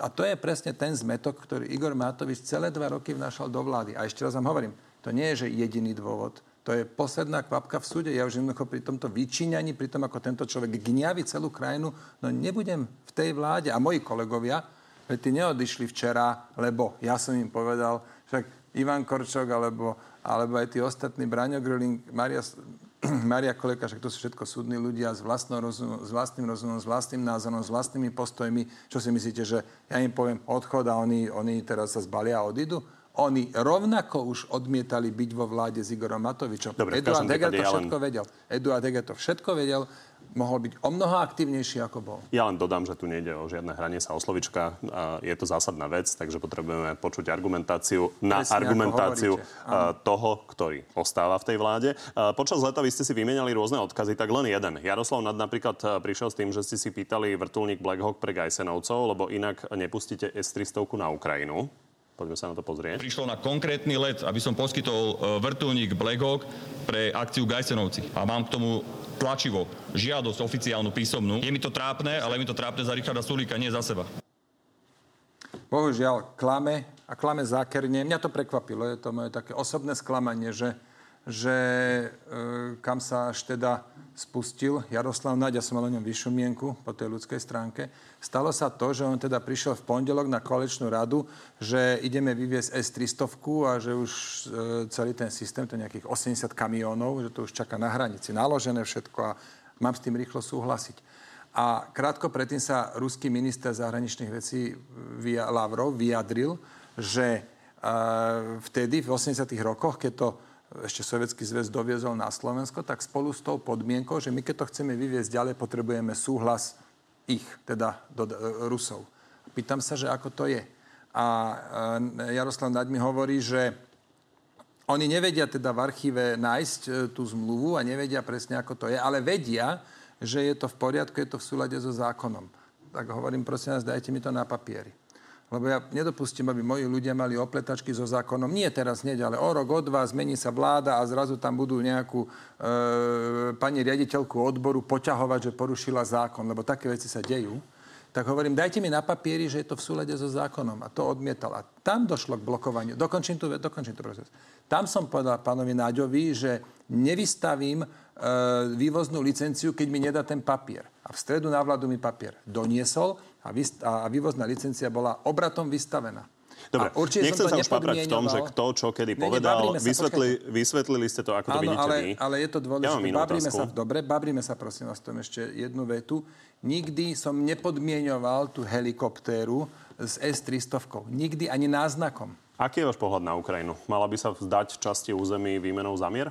Speaker 2: A to je presne ten zmetok, ktorý Igor Matovič celé dva roky vnášal do vlády. A ešte raz vám hovorím, to nie je, že jediný dôvod. To je posledná kvapka v súde. Ja už jednoducho pri tomto vyčíňaní, pri tom, ako tento človek gňaví celú krajinu, no nebudem v tej vláde. A moji kolegovia, veď tí neodišli včera, lebo ja som im povedal, však Ivan Korčok, alebo, alebo aj tí ostatní, Braňo Gröling, Maria, Maria Koleka, však to sú všetko súdni ľudia s, rozum, s vlastným rozumom, s vlastným názorom, s vlastnými postojmi. Čo si myslíte, že ja im poviem odchod a oni, oni teraz sa zbalia a odídu? Oni rovnako už odmietali byť vo vláde s Igorom Matovičom. Dobre, Eduard Heger to všetko len... vedel. Eduard Heger to všetko vedel mohol byť o mnoho aktívnejší, ako bol.
Speaker 1: Ja len dodám, že tu nejde o žiadne hranie sa o slovička. Je to zásadná vec, takže potrebujeme počuť argumentáciu na Presne, argumentáciu toho, ktorý ostáva v tej vláde. Počas leta vy ste si vymenali rôzne odkazy, tak len jeden. Jaroslav Nad napríklad prišiel s tým, že ste si pýtali vrtulník Black Hawk pre Gajsenovcov, lebo inak nepustíte S-300 na Ukrajinu. Poďme sa na to pozrieť.
Speaker 10: Prišlo na konkrétny let, aby som poskytol e, vrtulník Black Hawk pre akciu Gajsenovci. A mám k tomu tlačivo, žiadosť oficiálnu písomnú. Je mi to trápne, ale je mi to trápne za Richarda Sulíka, nie za seba.
Speaker 2: Bohužiaľ, klame a klame zákerne. Mňa to prekvapilo, je to moje také osobné sklamanie, že že e, kam sa až teda spustil Jaroslav Naď, ja som mal o ňom vyšumienku po tej ľudskej stránke. Stalo sa to, že on teda prišiel v pondelok na koaličnú radu, že ideme vyviesť S-300 a že už e, celý ten systém, to je nejakých 80 kamiónov, že to už čaká na hranici, naložené všetko a mám s tým rýchlo súhlasiť. A krátko predtým sa ruský minister zahraničných vecí Lavrov vyjadril, že e, vtedy, v 80 rokoch, keď to ešte Sovietský zväz doviezol na Slovensko, tak spolu s tou podmienkou, že my keď to chceme vyviezť ďalej, potrebujeme súhlas ich, teda do, do, Rusov. Pýtam sa, že ako to je. A e, Jaroslav Naď mi hovorí, že oni nevedia teda v archíve nájsť e, tú zmluvu a nevedia presne, ako to je, ale vedia, že je to v poriadku, je to v súlade so zákonom. Tak hovorím, prosím vás, dajte mi to na papieri. Lebo ja nedopustím, aby moji ľudia mali opletačky so zákonom. Nie teraz hneď, ale o rok, o dva zmení sa vláda a zrazu tam budú nejakú e, pani riaditeľku odboru poťahovať, že porušila zákon, lebo také veci sa dejú. Tak hovorím, dajte mi na papieri, že je to v súlade so zákonom. A to odmietal. A tam došlo k blokovaniu. Dokončím tu, dokončím tu proces. Tam som povedal pánovi Náďovi, že nevystavím e, vývoznú licenciu, keď mi nedá ten papier. A v stredu na vládu mi papier doniesol a, a vývozná licencia bola obratom vystavená.
Speaker 1: Dobre, nechcem sa už paprať v tom, že kto čo kedy povedal. Nie, sa, Vysvetli, vysvetlili ste to, ako to vidíte
Speaker 2: ale,
Speaker 1: vy.
Speaker 2: ale je to dôležité. Ja babríme sa, dobre, babríme sa prosím vás tom ešte jednu vetu. Nikdy som nepodmieňoval tú helikoptéru s S-300. Nikdy ani náznakom.
Speaker 1: Aký je váš pohľad na Ukrajinu? Mala by sa vzdať časti území výmenou za mier?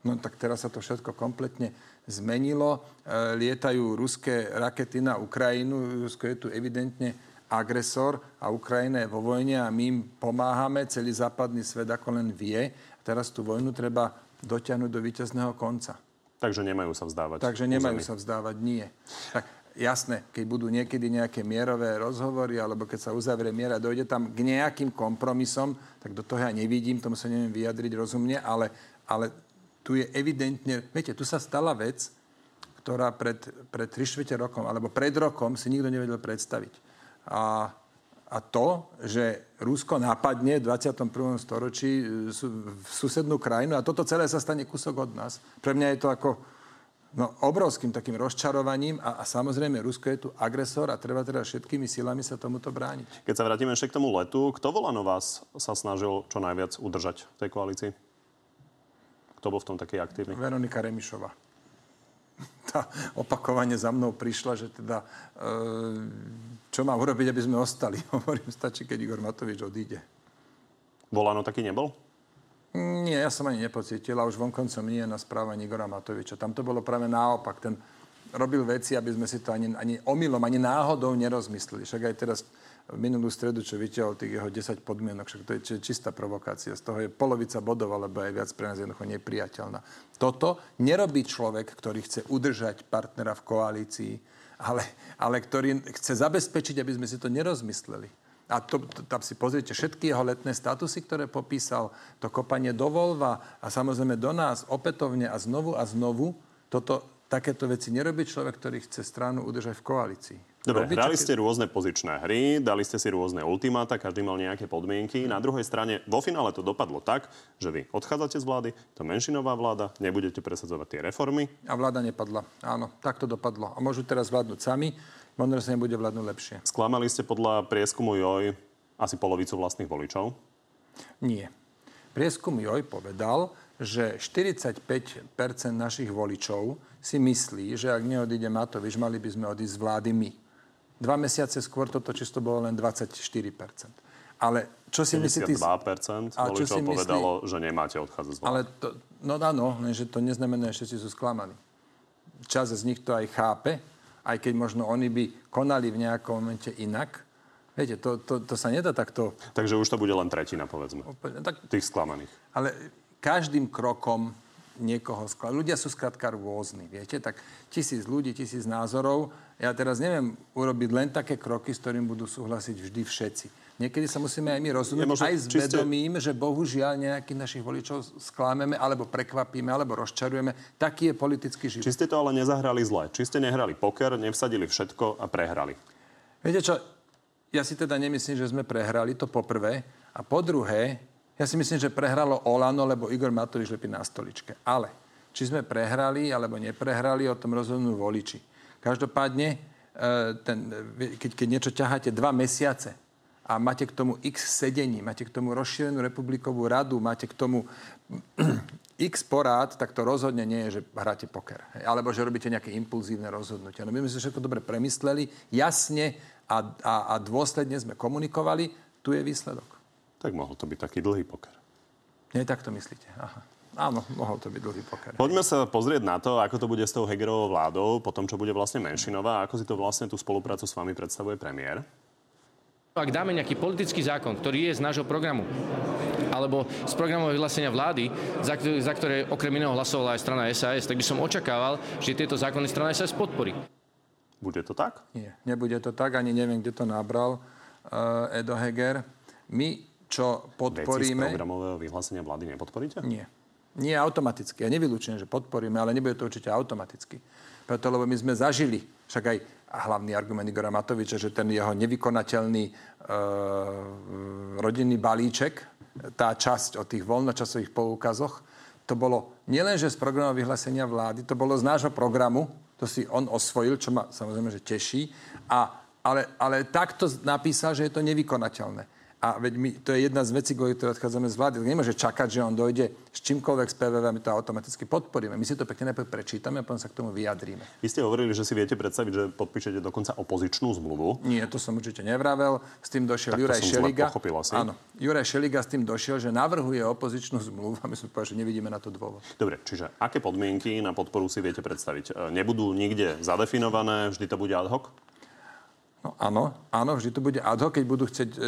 Speaker 2: No tak teraz sa to všetko kompletne zmenilo. E, lietajú ruské rakety na Ukrajinu. Rusko je tu evidentne agresor a Ukrajina je vo vojne a my im pomáhame. Celý západný svet ako len vie. A teraz tú vojnu treba dotiahnuť do víťazného konca.
Speaker 1: Takže nemajú sa vzdávať.
Speaker 2: Takže nemajú sa vzdávať, nie. Tak jasné, keď budú niekedy nejaké mierové rozhovory, alebo keď sa uzavrie miera, dojde tam k nejakým kompromisom, tak do toho ja nevidím, tomu sa neviem vyjadriť rozumne, ale, ale tu je evidentne, viete, tu sa stala vec, ktorá pred, pred 3 rokom, alebo pred rokom si nikto nevedel predstaviť. A, A to, že Rusko napadne v 21. storočí e, v susednú krajinu a toto celé sa stane kúsok od nás. Pre mňa je to ako no, obrovským takým rozčarovaním a, a samozrejme Rusko je tu agresor a treba teda všetkými silami sa tomuto brániť.
Speaker 1: Keď sa vrátime ešte k tomu letu, kto volano vás sa snažil čo najviac udržať v tej koalícii? Kto bol v tom taký aktívny?
Speaker 2: Veronika Remišová. Tá opakovane za mnou prišla, že teda e, čo mám urobiť, aby sme ostali. Hovorím, stačí, keď Igor Matovič odíde.
Speaker 1: Volano taký nebol?
Speaker 2: Nie, ja som ani nepocítil a už vonkoncom nie na správanie Igora Matoviča. Tam to bolo práve naopak. Ten robil veci, aby sme si to ani, ani omylom, ani náhodou nerozmysleli. Však aj teraz minulú stredu, čo vyťahol tých jeho 10 podmienok, však to je čistá provokácia. Z toho je polovica bodov, alebo aj viac pre nás jednoducho nepriateľná. Toto nerobí človek, ktorý chce udržať partnera v koalícii, ale, ale ktorý chce zabezpečiť, aby sme si to nerozmysleli. A to, to, tam si pozrite všetky jeho letné statusy, ktoré popísal, to kopanie do Volva a samozrejme do nás opätovne a znovu a znovu. Toto, takéto veci nerobí človek, ktorý chce stranu udržať v koalícii.
Speaker 1: Dobre, Robiť, hrali ste rôzne pozičné hry, dali ste si rôzne ultimáta, každý mal nejaké podmienky. Na druhej strane, vo finále to dopadlo tak, že vy odchádzate z vlády, to menšinová vláda, nebudete presadzovať tie reformy.
Speaker 2: A vláda nepadla. Áno, tak to dopadlo. A môžu teraz vládnuť sami, možno sa nebude vládnuť lepšie.
Speaker 1: Sklamali ste podľa prieskumu JOJ asi polovicu vlastných voličov?
Speaker 2: Nie. Prieskum JOJ povedal, že 45% našich voličov si myslí, že ak neodíde Matovič, mali by sme odísť z vlády my. Dva mesiace skôr toto čisto bolo len 24%. Ale čo si myslíte...
Speaker 1: 52% a čo si povedalo, že nemáte odchádzať z vlády.
Speaker 2: Ale to, no áno, lenže to neznamená, že všetci sú sklamaní. Čas z nich to aj chápe, aj keď možno oni by konali v nejakom momente inak. Viete, to, to, to sa nedá takto...
Speaker 1: Takže už to bude len tretina, povedzme,
Speaker 2: Úplne, tak,
Speaker 1: tých sklamaných.
Speaker 2: Ale každým krokom niekoho skladať. Ľudia sú skrátka rôzni, viete? Tak tisíc ľudí, tisíc názorov. Ja teraz neviem urobiť len také kroky, s ktorým budú súhlasiť vždy všetci. Niekedy sa musíme aj my rozhodnúť, ja aj s čiste... vedomím, že bohužiaľ nejakých našich voličov sklámeme, alebo prekvapíme, alebo rozčarujeme. Taký je politický život.
Speaker 1: Či ste to ale nezahrali zle? Či ste nehrali poker, nevsadili všetko a prehrali?
Speaker 2: Viete čo, ja si teda nemyslím, že sme prehrali, to poprvé. A po druhé, ja si myslím, že prehralo Olano, lebo Igor Matovič lepí na stoličke. Ale či sme prehrali alebo neprehrali, o tom rozhodnú voliči. Každopádne, e, ten, keď, keď niečo ťaháte dva mesiace a máte k tomu x sedení, máte k tomu rozšírenú republikovú radu, máte k tomu x porád, tak to rozhodne nie je, že hráte poker. Alebo že robíte nejaké impulzívne rozhodnutia. No my sme si všetko dobre premysleli, jasne a, a, a dôsledne sme komunikovali. Tu je výsledok.
Speaker 1: Tak mohol to byť taký dlhý poker.
Speaker 2: Nie, tak to myslíte. Aha. Áno, mohol to byť dlhý poker.
Speaker 1: Poďme sa pozrieť na to, ako to bude s tou Hegerovou vládou, po tom, čo bude vlastne menšinová, ako si to vlastne tú spoluprácu s vami predstavuje premiér.
Speaker 9: Ak dáme nejaký politický zákon, ktorý je z nášho programu, alebo z programového vyhlásenia vlády, za, za ktoré okrem iného hlasovala aj strana SAS, tak by som očakával, že tieto zákony strana SAS podporí.
Speaker 1: Bude to tak?
Speaker 2: Nie, nebude to tak, ani neviem, kde to nabral uh, Edo Heger. My čo podporíme...
Speaker 1: Veci z programového vyhlásenia vlády nepodporíte?
Speaker 2: Nie. Nie automaticky. Ja nevylučujem, že podporíme, ale nebude to určite automaticky. Preto, lebo my sme zažili, však aj hlavný argument Igora Matoviča, že ten jeho nevykonateľný e, rodinný balíček, tá časť o tých voľnočasových poukazoch, to bolo nielenže z programového vyhlásenia vlády, to bolo z nášho programu, to si on osvojil, čo ma samozrejme, že teší, a, ale, ale takto napísal, že je to nevykonateľné. A veď my, to je jedna z vecí, ktoré odchádzame z vlády. Nemôže čakať, že on dojde s čímkoľvek z PVV my to automaticky podporíme. My si to pekne najprv prečítame a potom sa k tomu vyjadríme.
Speaker 1: Vy ste hovorili, že si viete predstaviť, že podpíšete dokonca opozičnú zmluvu.
Speaker 2: Nie, to som určite nevravel. S tým došiel tak Juraj Šeliga. Áno, Juraj Šeliga s tým došiel, že navrhuje opozičnú zmluvu a my sme povedali, že nevidíme na to dôvod.
Speaker 1: Dobre, čiže aké podmienky na podporu si viete predstaviť? E, nebudú nikde zadefinované, vždy to bude ad hoc?
Speaker 2: No áno, áno, vždy to bude ad hoc. Keď budú chcieť e,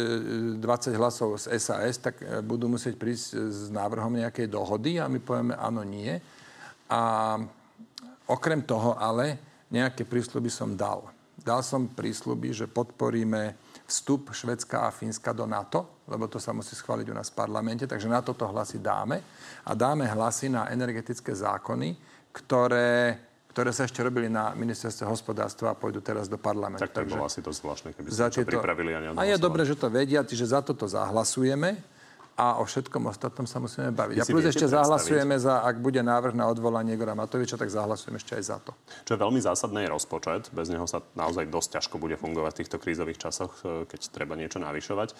Speaker 2: 20 hlasov z SAS, tak e, budú musieť prísť s návrhom nejakej dohody a my povieme áno, nie. A okrem toho ale nejaké prísľuby som dal. Dal som prísľuby, že podporíme vstup Švedska a Fínska do NATO, lebo to sa musí schváliť u nás v parlamente, takže na toto hlasy dáme. A dáme hlasy na energetické zákony, ktoré ktoré sa ešte robili na ministerstve hospodárstva a pôjdu teraz do parlamentu.
Speaker 1: Tak to bolo asi to zvláštne, keby ste tieto... pripravili a
Speaker 2: A je dobré, že to vedia, čiže za toto zahlasujeme a o všetkom ostatnom sa musíme baviť. a plus ešte zahlasujeme za, ak bude návrh na odvolanie Igora Matoviča, tak zahlasujeme ešte aj za to.
Speaker 1: Čo je veľmi zásadný je rozpočet. Bez neho sa naozaj dosť ťažko bude fungovať v týchto krízových časoch, e, keď treba niečo navyšovať.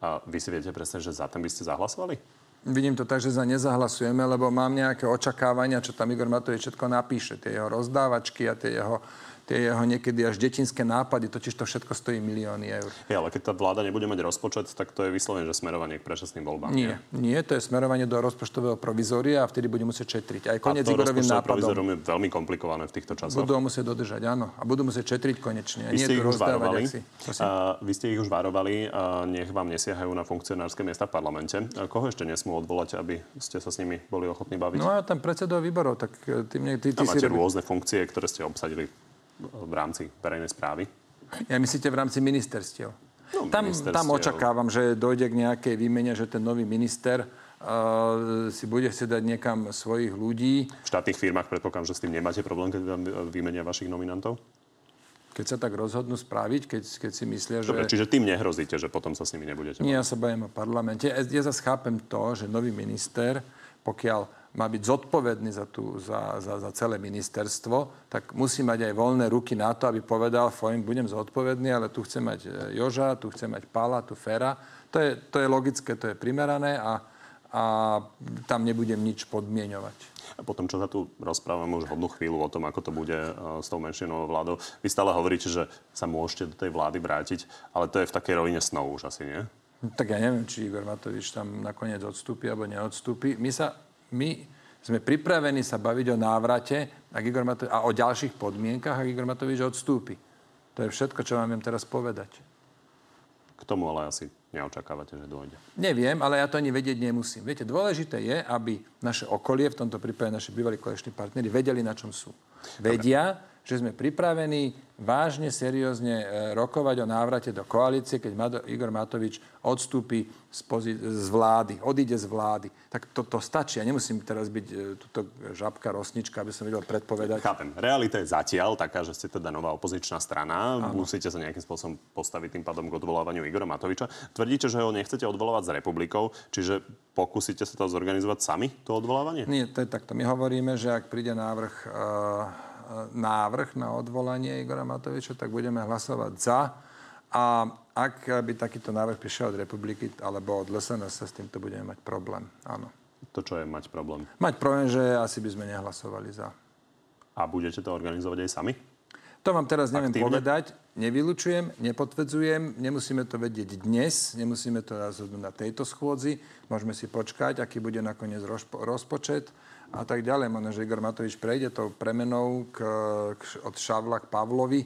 Speaker 1: A vy si viete presne, že za ten by ste zahlasovali?
Speaker 2: Vidím to tak, že za nezahlasujeme, lebo mám nejaké očakávania, čo tam Igor Matovič všetko napíše. Tie jeho rozdávačky a tie jeho tie jeho niekedy až detinské nápady, totiž to všetko stojí milióny eur.
Speaker 1: Ja, ale keď tá vláda nebude mať rozpočet, tak to je vyslovene, že smerovanie k predčasným voľbám.
Speaker 2: Nie, nie, nie, to je smerovanie do rozpočtového provizória a vtedy bude musieť šetriť. Aj koniec Igorovým nápadom.
Speaker 1: je veľmi komplikované v týchto časoch.
Speaker 2: Budú musieť dodržať, áno. A budú musieť šetriť konečne. Vy
Speaker 1: ste nie ich už varovali. A, vy ste ich už varovali, a nech vám nesiahajú na funkcionárske miesta v parlamente. A koho ešte nesmú odvolať, aby ste sa s nimi boli ochotní baviť?
Speaker 2: No a tam predsedov výborov, tak e, ty, ty, ty, ty
Speaker 1: máte si... rôzne funkcie, ktoré ste obsadili v rámci verejnej správy?
Speaker 2: Ja myslíte v rámci ministerstiev? No, tam, tam očakávam, že dojde k nejakej výmene, že ten nový minister uh, si bude chcieť dať niekam svojich ľudí.
Speaker 1: V štátnych firmách predpokladám, že s tým nemáte problém, keď vám vymenia vašich nominantov?
Speaker 2: Keď sa tak rozhodnú spraviť, keď, keď si myslia, že...
Speaker 1: Dobre, čiže tým nehrozíte, že potom sa s nimi nebudete
Speaker 2: Nie, ja sa bavím o parlamente. Ja, ja zase chápem to, že nový minister, pokiaľ má byť zodpovedný za, tú, za, za, za celé ministerstvo, tak musí mať aj voľné ruky na to, aby povedal, fojn, budem zodpovedný, ale tu chcem mať e, Joža, tu chcem mať Pala, tu Fera. To je, to je logické, to je primerané a, a tam nebudem nič podmienovať.
Speaker 1: A potom, čo sa tu rozprávame už hodnú chvíľu o tom, ako to bude e, s tou menšinovou vládou, vy stále hovoríte, že sa môžete do tej vlády vrátiť, ale to je v takej rovine snov už asi, nie?
Speaker 2: Tak ja neviem, či Igor Matovič tam nakoniec odstúpi alebo neodstúpi. My sa my sme pripravení sa baviť o návrate ak Igor Matovič, a o ďalších podmienkach, ak Igor Matovič odstúpi. To je všetko, čo vám viem teraz povedať.
Speaker 1: K tomu ale asi neočakávate, že dôjde.
Speaker 2: Neviem, ale ja to ani vedieť nemusím. Viete, dôležité je, aby naše okolie, v tomto prípade naši bývalí koleční partnery, vedeli, na čom sú. Vedia, Dobre že sme pripravení vážne, seriózne e, rokovať o návrate do koalície, keď Igor Matovič odstúpi z, pozí- z vlády, odíde z vlády. Tak to, to stačí. Ja nemusím teraz byť e, túto žabka, rosnička, aby som vedel predpovedať.
Speaker 1: Chápem. Realita je zatiaľ taká, že ste teda nová opozičná strana. Áno. Musíte sa nejakým spôsobom postaviť tým pádom k odvolávaniu Igora Matoviča. Tvrdíte, že ho nechcete odvolávať s republikou, čiže pokúsite sa to zorganizovať sami, to odvolávanie?
Speaker 2: Nie, to je takto. My hovoríme, že ak príde návrh uh, návrh na odvolanie Igora Matoviča, tak budeme hlasovať za. A ak by takýto návrh prišiel od republiky alebo od LSNS, s týmto budeme mať problém. Áno.
Speaker 1: To čo je mať problém?
Speaker 2: Mať problém, že asi by sme nehlasovali za.
Speaker 1: A budete to organizovať aj sami?
Speaker 2: To vám teraz neviem Aktívne? povedať. Nevylučujem, nepotvrdzujem. Nemusíme to vedieť dnes, nemusíme to rozhodnúť na tejto schôdzi. Môžeme si počkať, aký bude nakoniec rozpočet a tak ďalej. Možno, že Igor Matovič prejde tou premenou k, k, od Šavla k Pavlovi,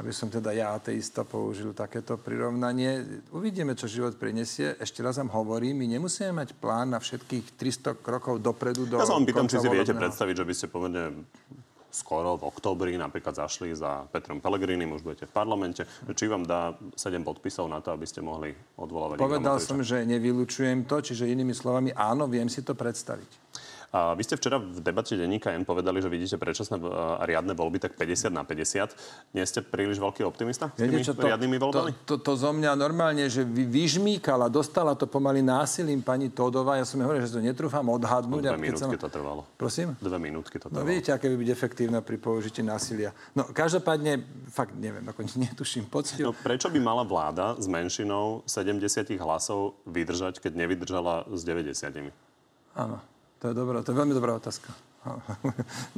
Speaker 2: aby som teda ja, ateista, použil takéto prirovnanie. Uvidíme, čo život prinesie. Ešte raz vám hovorím, my nemusíme mať plán na všetkých 300 krokov dopredu do
Speaker 1: Ja sa vám pýtam, či si viete predstaviť, že by ste pomerne skoro v oktobri napríklad zašli za Petrom Pellegrinim, už budete v parlamente. Či vám dá 7 podpisov na to, aby ste mohli odvolávať
Speaker 2: Povedal som, že nevylučujem to, čiže inými slovami áno, viem si to predstaviť.
Speaker 1: A vy ste včera v debate denníka N povedali, že vidíte predčasné a riadne voľby tak 50 na 50. Nie ste príliš veľký optimista s tými čo, to, riadnymi voľbami?
Speaker 2: To, to, to zo mňa normálne, že vy, vyžmýkala, dostala to pomaly násilím pani Todová. Ja som hovoril, že to netrúfam odhadnúť.
Speaker 1: Dve minútky to trvalo.
Speaker 2: Prosím?
Speaker 1: Dve minútky to no,
Speaker 2: trvalo. No vidíte, aké by byť efektívne pri použití násilia. No každopádne, fakt neviem, ako netuším poctil.
Speaker 1: No prečo by mala vláda s menšinou 70 hlasov vydržať, keď nevydržala s 90?
Speaker 2: Áno. To je, dobrá, to je veľmi dobrá otázka.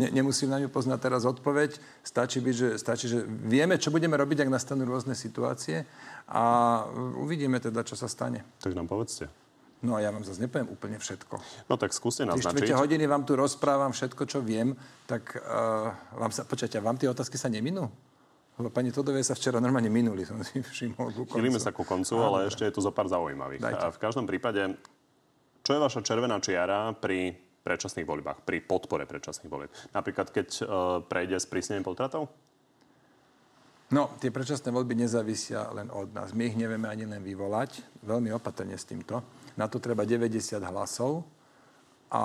Speaker 2: Ne, nemusím na ňu poznať teraz odpoveď. Stačí, byť, že, stačí, že vieme, čo budeme robiť, ak nastanú rôzne situácie a uvidíme teda, čo sa stane.
Speaker 1: Tak nám povedzte.
Speaker 2: No a ja vám zase nepoviem úplne všetko.
Speaker 1: No tak skúste naznačiť.
Speaker 2: Tie hodiny vám tu rozprávam všetko, čo viem, tak uh, vám sa, počujete, vám tie otázky sa neminú? Lebo pani Todovej sa včera normálne minuli, som si všimol.
Speaker 1: Chýlime sa ku koncu, ale ešte je tu zo pár zaujímavých. A v každom prípade čo je vaša červená čiara pri predčasných voľbách, pri podpore predčasných volieb? Napríklad, keď uh, prejde s prísnením potratov?
Speaker 2: No, tie predčasné voľby nezávisia len od nás. My ich nevieme ani len vyvolať. Veľmi opatrne s týmto. Na to treba 90 hlasov. A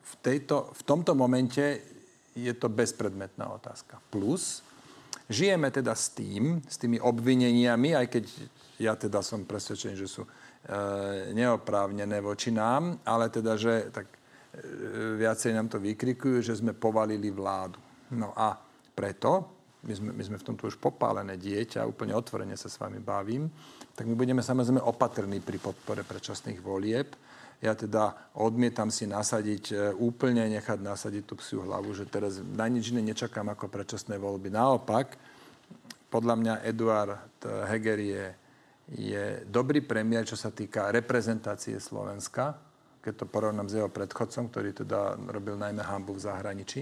Speaker 2: v, tejto, v tomto momente je to bezpredmetná otázka. Plus, žijeme teda s tým, s tými obvineniami, aj keď ja teda som presvedčený, že sú e, neoprávnené voči nám, ale teda, že tak e, viacej nám to vykrikujú, že sme povalili vládu. No a preto, my sme, my sme v tomto už popálené dieťa, úplne otvorene sa s vami bavím, tak my budeme samozrejme opatrní pri podpore predčasných volieb. Ja teda odmietam si nasadiť, e, úplne nechať nasadiť tú psiu hlavu, že teraz na nič iné nečakám ako predčasné voľby. Naopak, podľa mňa Eduard Heger je, je dobrý premiér, čo sa týka reprezentácie Slovenska, keď to porovnám s jeho predchodcom, ktorý teda robil najmä hambu v zahraničí.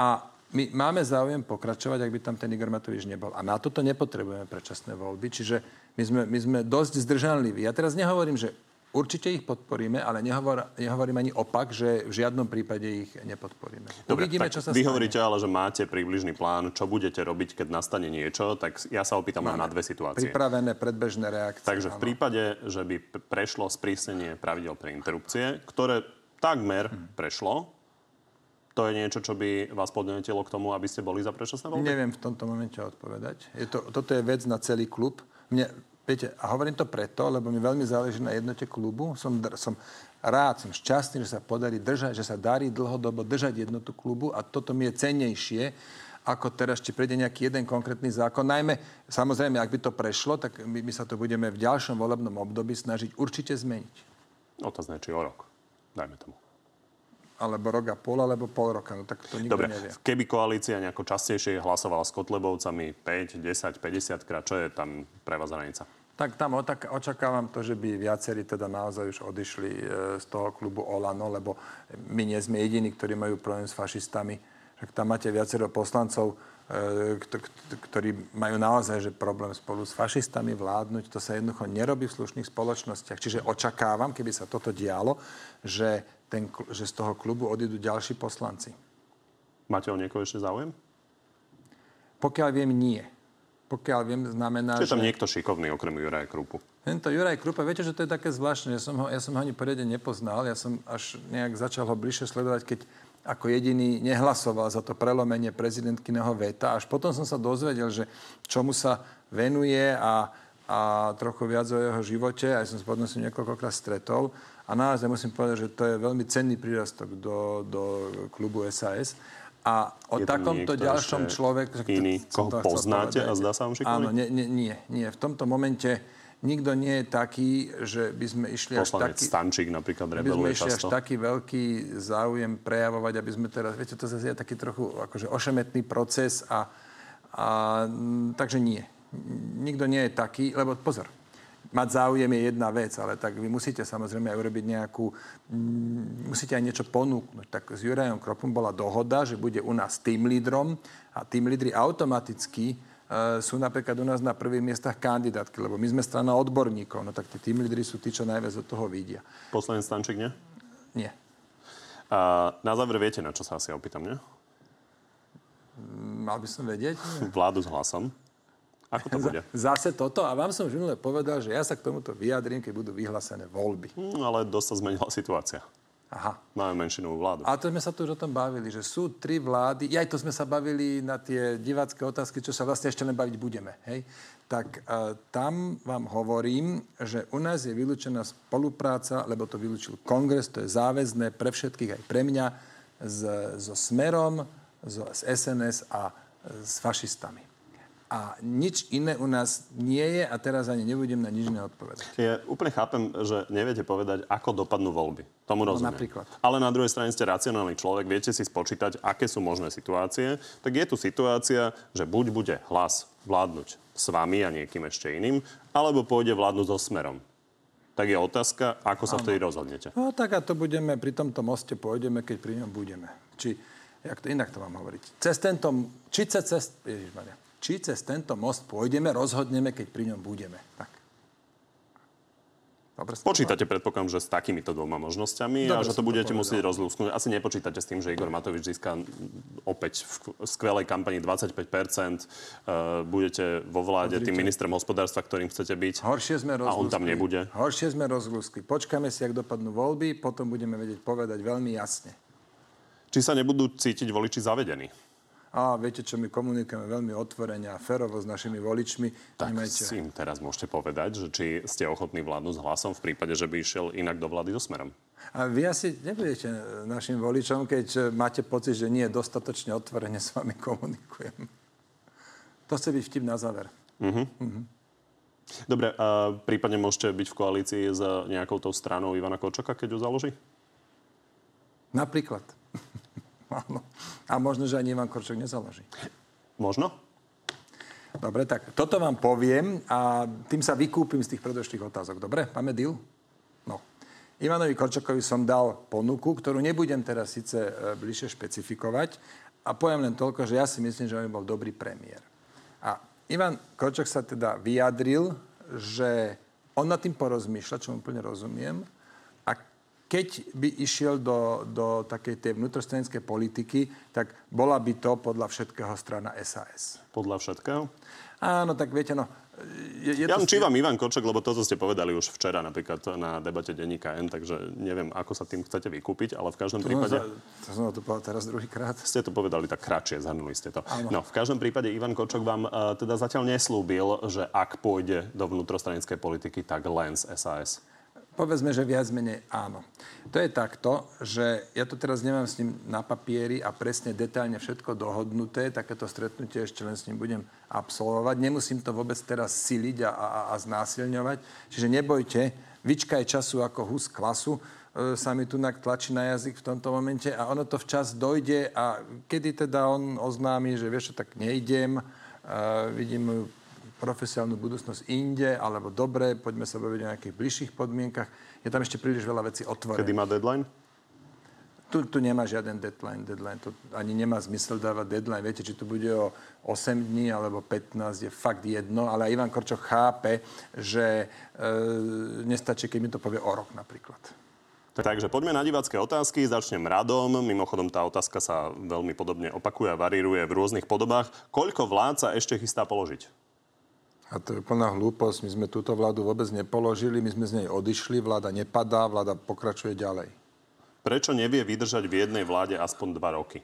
Speaker 2: A my máme záujem pokračovať, ak by tam ten Igor Matovič nebol. A na toto nepotrebujeme predčasné voľby. Čiže my sme, my sme dosť zdržanliví. Ja teraz nehovorím, že Určite ich podporíme, ale nehovor, nehovorím ani opak, že v žiadnom prípade ich nepodporíme.
Speaker 1: Dobre, Uvidíme, čo sa vy stane. hovoríte ale, že máte približný plán, čo budete robiť, keď nastane niečo, tak ja sa opýtam Máme na dve situácie.
Speaker 2: Pripravené predbežné reakcie.
Speaker 1: Takže v prípade, že by prešlo sprísnenie pravidel pre interrupcie, ktoré takmer hmm. prešlo, to je niečo, čo by vás podnetilo k tomu, aby ste boli za predčasné voľby?
Speaker 2: Neviem v tomto momente odpovedať. Je to, toto je vec na celý klub. Mne, Viete, a hovorím to preto, lebo mi veľmi záleží na jednote klubu. Som, som rád, som šťastný, že sa podarí držať, že sa darí dlhodobo držať jednotu klubu a toto mi je cennejšie, ako teraz, či prejde nejaký jeden konkrétny zákon. Najmä, samozrejme, ak by to prešlo, tak my, my sa to budeme v ďalšom volebnom období snažiť určite zmeniť.
Speaker 1: Otázne, či o rok. Dajme tomu
Speaker 2: alebo rok a pol, alebo pol roka. No tak to nikto
Speaker 1: Dobre,
Speaker 2: nevie.
Speaker 1: keby koalícia nejako častejšie hlasovala s Kotlebovcami 5, 10, 50 krát, čo je tam pre vás hranica?
Speaker 2: Tak tam očakávam to, že by viacerí teda naozaj už odišli e, z toho klubu Olano, lebo my nie sme jediní, ktorí majú problém s fašistami. Však tam máte viacero poslancov, e, ktorí majú naozaj že problém spolu s fašistami vládnuť. To sa jednoducho nerobí v slušných spoločnostiach. Čiže očakávam, keby sa toto dialo, že ten, že z toho klubu odídu ďalší poslanci.
Speaker 1: Máte o niekoho ešte záujem?
Speaker 2: Pokiaľ viem, nie. Pokiaľ viem, znamená,
Speaker 1: Čiže tam že... niekto šikovný, okrem Juraja Krupu.
Speaker 2: Tento Juraj Krupa, viete, že to je také zvláštne, ja som ho, ja som ho ani poriadne nepoznal, ja som až nejak začal ho bližšie sledovať, keď ako jediný nehlasoval za to prelomenie prezidentkyného veta. Až potom som sa dozvedel, že čomu sa venuje a, a trochu viac o jeho živote. Aj som sa potom s ním niekoľkokrát stretol. A naozaj musím povedať, že to je veľmi cenný prírastok do, do klubu SAS. A o takomto ďalšom človeku...
Speaker 1: Iný, koho poznáte a zdá sa vám šikovný?
Speaker 2: Áno, nie, nie, nie, nie. V tomto momente nikto nie je taký, že by sme išli
Speaker 1: Poslanec
Speaker 2: až taký...
Speaker 1: Stančík napríklad
Speaker 2: by sme išli často. až taký veľký záujem prejavovať, aby sme teraz... Viete, to zase je taký trochu akože ošemetný proces a, a takže nie. Nikto nie je taký, lebo pozor, mať záujem je jedna vec, ale tak vy musíte samozrejme aj urobiť nejakú, mm, musíte aj niečo ponúknuť. Tak s Jurajom Kropom bola dohoda, že bude u nás tým lídrom a tým lídry automaticky uh, sú napríklad u nás na prvých miestach kandidátky, lebo my sme strana odborníkov, no tak tí tým lídry sú tí, čo najviac od toho vidia.
Speaker 1: Poslanec Stanček, nie?
Speaker 2: Nie.
Speaker 1: A na záver viete, na čo sa asi opýtam, nie?
Speaker 2: Mal by som vedieť?
Speaker 1: Vládu s hlasom. Ako to bude?
Speaker 2: Zase toto. A vám som už minule povedal, že ja sa k tomuto vyjadrím, keď budú vyhlásené voľby.
Speaker 1: Mm, ale dosť sa zmenila situácia.
Speaker 2: Aha.
Speaker 1: Máme menšinovú vládu.
Speaker 2: A to sme sa tu už o tom bavili, že sú tri vlády. aj to sme sa bavili na tie divácké otázky, čo sa vlastne ešte len baviť budeme. Hej? Tak uh, tam vám hovorím, že u nás je vylúčená spolupráca, lebo to vylúčil kongres, to je záväzné pre všetkých, aj pre mňa, s, so Smerom, so, s SNS a s fašistami a nič iné u nás nie je a teraz ani nebudem na nič iné odpovedať.
Speaker 1: Ja úplne chápem, že neviete povedať, ako dopadnú voľby. Tomu no, rozumiem.
Speaker 2: Napríklad.
Speaker 1: Ale na druhej strane ste racionálny človek, viete si spočítať, aké sú možné situácie. Tak je tu situácia, že buď bude hlas vládnuť s vami a niekým ešte iným, alebo pôjde vládnuť so smerom. Tak je otázka, ako sa ano. vtedy rozhodnete.
Speaker 2: No tak a to budeme, pri tomto moste pôjdeme, keď pri ňom budeme. Či, jak to inak to mám hovoriť. Cez tento, či cez, cez, Ježišmaria, či cez tento most pôjdeme, rozhodneme, keď pri ňom budeme. Tak.
Speaker 1: Dobre, Počítate, predpokladám, že s takýmito dvoma možnosťami Dobre, a že to budete to musieť rozlúsknuť. Asi nepočítate s tým, že Igor Matovič získa opäť v skvelej kampani 25%. Uh, budete vo vláde Pozrite. tým ministrom hospodárstva, ktorým chcete byť.
Speaker 2: Horšie sme rozlúskli.
Speaker 1: A on tam nebude.
Speaker 2: Horšie sme rozlúskli. Počkáme si, ak dopadnú voľby, potom budeme vedieť povedať veľmi jasne.
Speaker 1: Či sa nebudú cítiť voliči zavedení?
Speaker 2: A viete čo, my komunikujeme veľmi otvorene a ferovo s našimi voličmi.
Speaker 1: Tak Nemajte... si im teraz môžete povedať, že či ste ochotní vládnuť s hlasom v prípade, že by išiel inak do vlády so smerom.
Speaker 2: A vy asi nebudete našim voličom, keď máte pocit, že nie dostatočne otvorene s vami komunikujem. To chce byť vtip na záver. Uh-huh. Uh-huh.
Speaker 1: Dobre, a prípadne môžete byť v koalícii s nejakou tou stranou Ivana Kočoka, keď ju založí?
Speaker 2: Napríklad. Áno. A možno, že ani Ivan Korčok nezaloží.
Speaker 1: Možno?
Speaker 2: Dobre, tak toto vám poviem a tým sa vykúpim z tých predošlých otázok. Dobre, máme deal? No. Ivanovi Korčokovi som dal ponuku, ktorú nebudem teraz síce e, bližšie špecifikovať a poviem len toľko, že ja si myslím, že on bol dobrý premiér. A Ivan Korčok sa teda vyjadril, že on nad tým porozmýšľa, čo mu úplne rozumiem, keď by išiel do, do takej tej vnútrostranickej politiky, tak bola by to podľa všetkého strana SAS.
Speaker 1: Podľa všetkého?
Speaker 2: Áno, tak viete, no...
Speaker 1: Je, je ja to... čívam Ivan Koček, lebo toto ste povedali už včera napríklad na debate denníka N, takže neviem, ako sa tým chcete vykúpiť, ale v každom to prípade...
Speaker 2: To som to povedal teraz druhýkrát.
Speaker 1: Ste to povedali tak kratšie, zhrnuli ste to. Áno. No, v každom prípade Ivan Kočok vám uh, teda zatiaľ neslúbil, že ak pôjde do vnútrostranickej politiky, tak len z SAS.
Speaker 2: Povedzme, že viac menej áno. To je takto, že ja to teraz nemám s ním na papieri a presne detailne všetko dohodnuté. Takéto stretnutie ešte len s ním budem absolvovať. Nemusím to vôbec teraz siliť a, a, a znásilňovať. Čiže nebojte, vyčkaj času ako hus klasu e, sa mi tu tlačí na jazyk v tomto momente a ono to včas dojde a kedy teda on oznámi, že vieš, tak nejdem, uh, vidím profesionálnu budúcnosť inde, alebo dobre, poďme sa baviť o nejakých bližších podmienkach. Je tam ešte príliš veľa vecí otvorených.
Speaker 1: Kedy má deadline?
Speaker 2: Tu, tu nemá žiaden deadline. deadline. To ani nemá zmysel dávať deadline. Viete, či to bude o 8 dní alebo 15, je fakt jedno. Ale Ivan Korčok chápe, že e, nestačí, keď mi to povie o rok napríklad.
Speaker 1: Takže poďme na divácké otázky. Začnem radom. Mimochodom, tá otázka sa veľmi podobne opakuje a varíruje v rôznych podobách. Koľko vlád sa ešte chystá položiť?
Speaker 2: A to je plná hlúposť. My sme túto vládu vôbec nepoložili, my sme z nej odišli, vláda nepadá, vláda pokračuje ďalej.
Speaker 1: Prečo nevie vydržať v jednej vláde aspoň dva roky?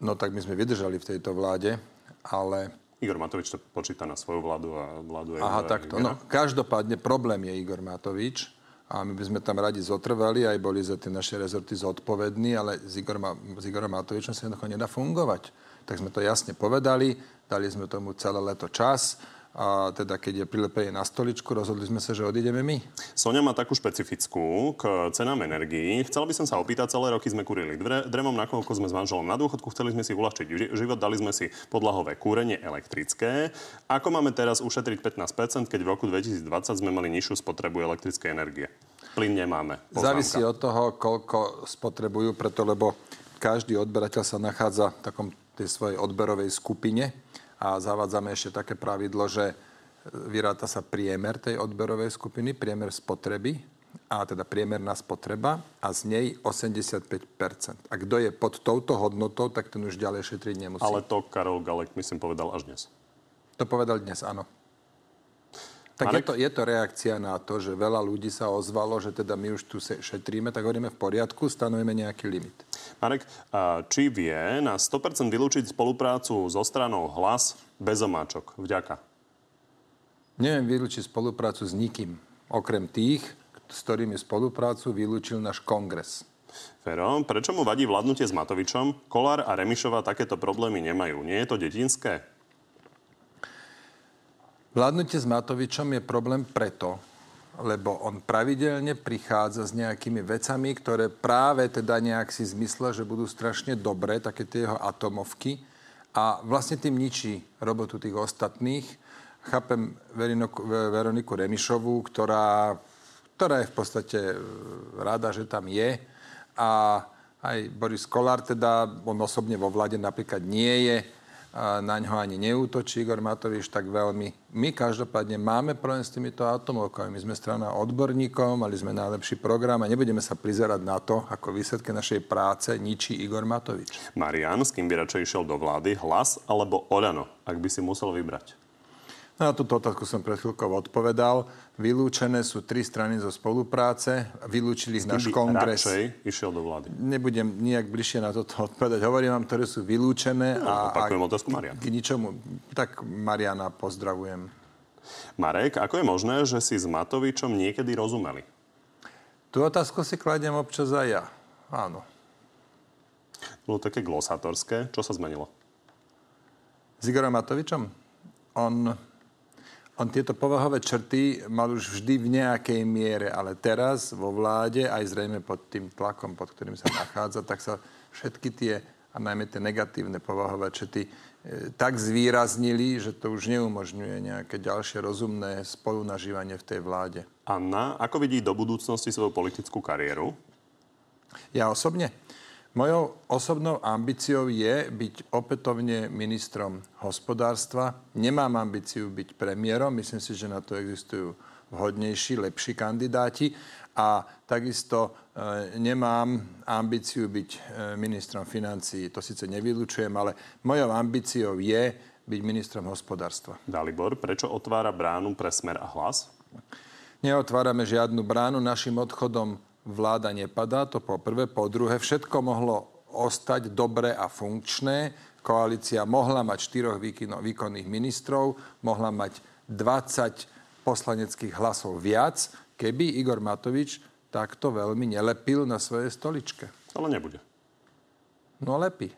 Speaker 2: No tak my sme vydržali v tejto vláde, ale...
Speaker 1: Igor Matovič to počíta na svoju vládu a vládu
Speaker 2: Aha, takto. No, každopádne problém je Igor Matovič a my by sme tam radi zotrvali, aj boli za tie naše rezorty zodpovední, ale s, Igor, s Igorom Matovičom sa jednoducho nedá fungovať. Tak sme to jasne povedali, Dali sme tomu celé leto čas. A teda keď je prilepenie na stoličku, rozhodli sme sa, že odídeme my.
Speaker 1: Sonia má takú špecifickú k cenám energií. Chcela by som sa opýtať, celé roky sme kurili dremom, nakoľko sme s manželom na dôchodku, chceli sme si uľahčiť život, dali sme si podlahové kúrenie elektrické. Ako máme teraz ušetriť 15%, keď v roku 2020 sme mali nižšiu spotrebu elektrickej energie? Plyn nemáme.
Speaker 2: Poznámka. Závisí od toho, koľko spotrebujú, preto lebo každý odberateľ sa nachádza v takom tej svojej odberovej skupine a zavádzame ešte také pravidlo, že vyráta sa priemer tej odberovej skupiny, priemer spotreby, a teda priemerná spotreba a z nej 85%. A kto je pod touto hodnotou, tak ten už ďalej šetriť nemusí.
Speaker 1: Ale to Karol Galek, myslím, povedal až dnes.
Speaker 2: To povedal dnes, áno. Tak je to, je to reakcia na to, že veľa ľudí sa ozvalo, že teda my už tu šetríme, tak hovoríme v poriadku, stanovíme nejaký limit.
Speaker 1: Marek, či vie na 100% vylúčiť spoluprácu so stranou hlas bez omáčok? Vďaka.
Speaker 2: Neviem vylúčiť spoluprácu s nikým, okrem tých, s ktorými spoluprácu vylúčil náš kongres.
Speaker 1: Fero, prečo mu vadí vládnutie s Matovičom? Kolár a Remišova takéto problémy nemajú. Nie je to detinské?
Speaker 2: Vládnutie s Matovičom je problém preto, lebo on pravidelne prichádza s nejakými vecami, ktoré práve teda nejak si zmysle, že budú strašne dobré, také tie jeho atomovky. A vlastne tým ničí robotu tých ostatných. Chápem Veroniku, Remišovú, ktorá, ktorá je v podstate e, rada, že tam je. A aj Boris Kolár, teda on osobne vo vlade napríklad nie je, na ňo ani neútočí Igor Matovič tak veľmi. My každopádne máme problém s týmito atomovkami. My sme strana odborníkov, mali sme najlepší program a nebudeme sa prizerať na to, ako výsledky našej práce ničí Igor Matovič.
Speaker 1: Marian, s kým by radšej išiel do vlády, hlas alebo Oľano, ak by si musel vybrať?
Speaker 2: Na túto otázku som pred chvíľkou odpovedal. Vylúčené sú tri strany zo spolupráce. Vylúčili ich náš kongres.
Speaker 1: radšej išiel do vlády?
Speaker 2: Nebudem nejak bližšie na toto odpovedať. Hovorím vám, ktoré sú vylúčené.
Speaker 1: No,
Speaker 2: a,
Speaker 1: opakujem otázku Mariana.
Speaker 2: K ničomu. Tak Mariana pozdravujem.
Speaker 1: Marek, ako je možné, že si s Matovičom niekedy rozumeli?
Speaker 2: Tu otázku si kladiem občas aj ja. Áno.
Speaker 1: Bolo také glosátorské. Čo sa zmenilo?
Speaker 2: S Igorom Matovičom? On on tieto povahové črty mal už vždy v nejakej miere, ale teraz vo vláde, aj zrejme pod tým tlakom, pod ktorým sa nachádza, tak sa všetky tie, a najmä tie negatívne povahové črty, e, tak zvýraznili, že to už neumožňuje nejaké ďalšie rozumné spolunažívanie v tej vláde.
Speaker 1: Anna, ako vidí do budúcnosti svoju politickú kariéru?
Speaker 2: Ja osobne? Mojou osobnou ambíciou je byť opätovne ministrom hospodárstva. Nemám ambíciu byť premiérom. Myslím si, že na to existujú vhodnejší, lepší kandidáti. A takisto e, nemám ambíciu byť e, ministrom financií. To síce nevylučujem, ale mojou ambíciou je byť ministrom hospodárstva.
Speaker 1: Dalibor, prečo otvára bránu pre smer a hlas?
Speaker 2: Neotvárame žiadnu bránu. Našim odchodom vláda nepadá, to po prvé. Po druhé, všetko mohlo ostať dobre a funkčné. Koalícia mohla mať štyroch výkonných ministrov, mohla mať 20 poslaneckých hlasov viac, keby Igor Matovič takto veľmi nelepil na svojej stoličke.
Speaker 1: Ale nebude.
Speaker 2: No lepí.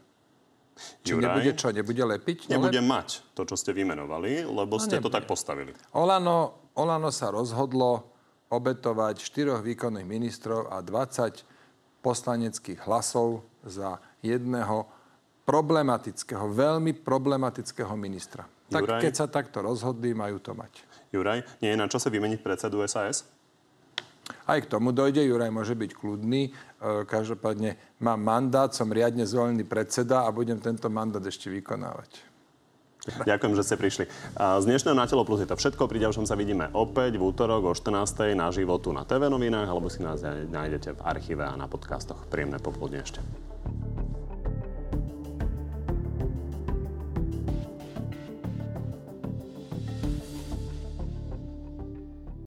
Speaker 2: Či Juraj, nebude čo, nebude lepiť?
Speaker 1: No nebude lep... mať to, čo ste vymenovali, lebo no, ste nebude. to tak postavili.
Speaker 2: Olano, Olano sa rozhodlo obetovať štyroch výkonných ministrov a 20 poslaneckých hlasov za jedného problematického, veľmi problematického ministra. Tak Juraj, keď sa takto rozhodli, majú to mať.
Speaker 1: Juraj, nie je na čase vymeniť predsedu SAS?
Speaker 2: Aj k tomu dojde, Juraj môže byť kľudný. E, každopádne mám mandát, som riadne zvolený predseda a budem tento mandát ešte vykonávať.
Speaker 1: Ďakujem, že ste prišli. Z dnešného Na telo plus je to všetko. Pri ďalšom sa vidíme opäť v útorok o 14. na životu na TV novinách alebo si nás nájdete v archíve a na podcastoch. Príjemné popoludne ešte.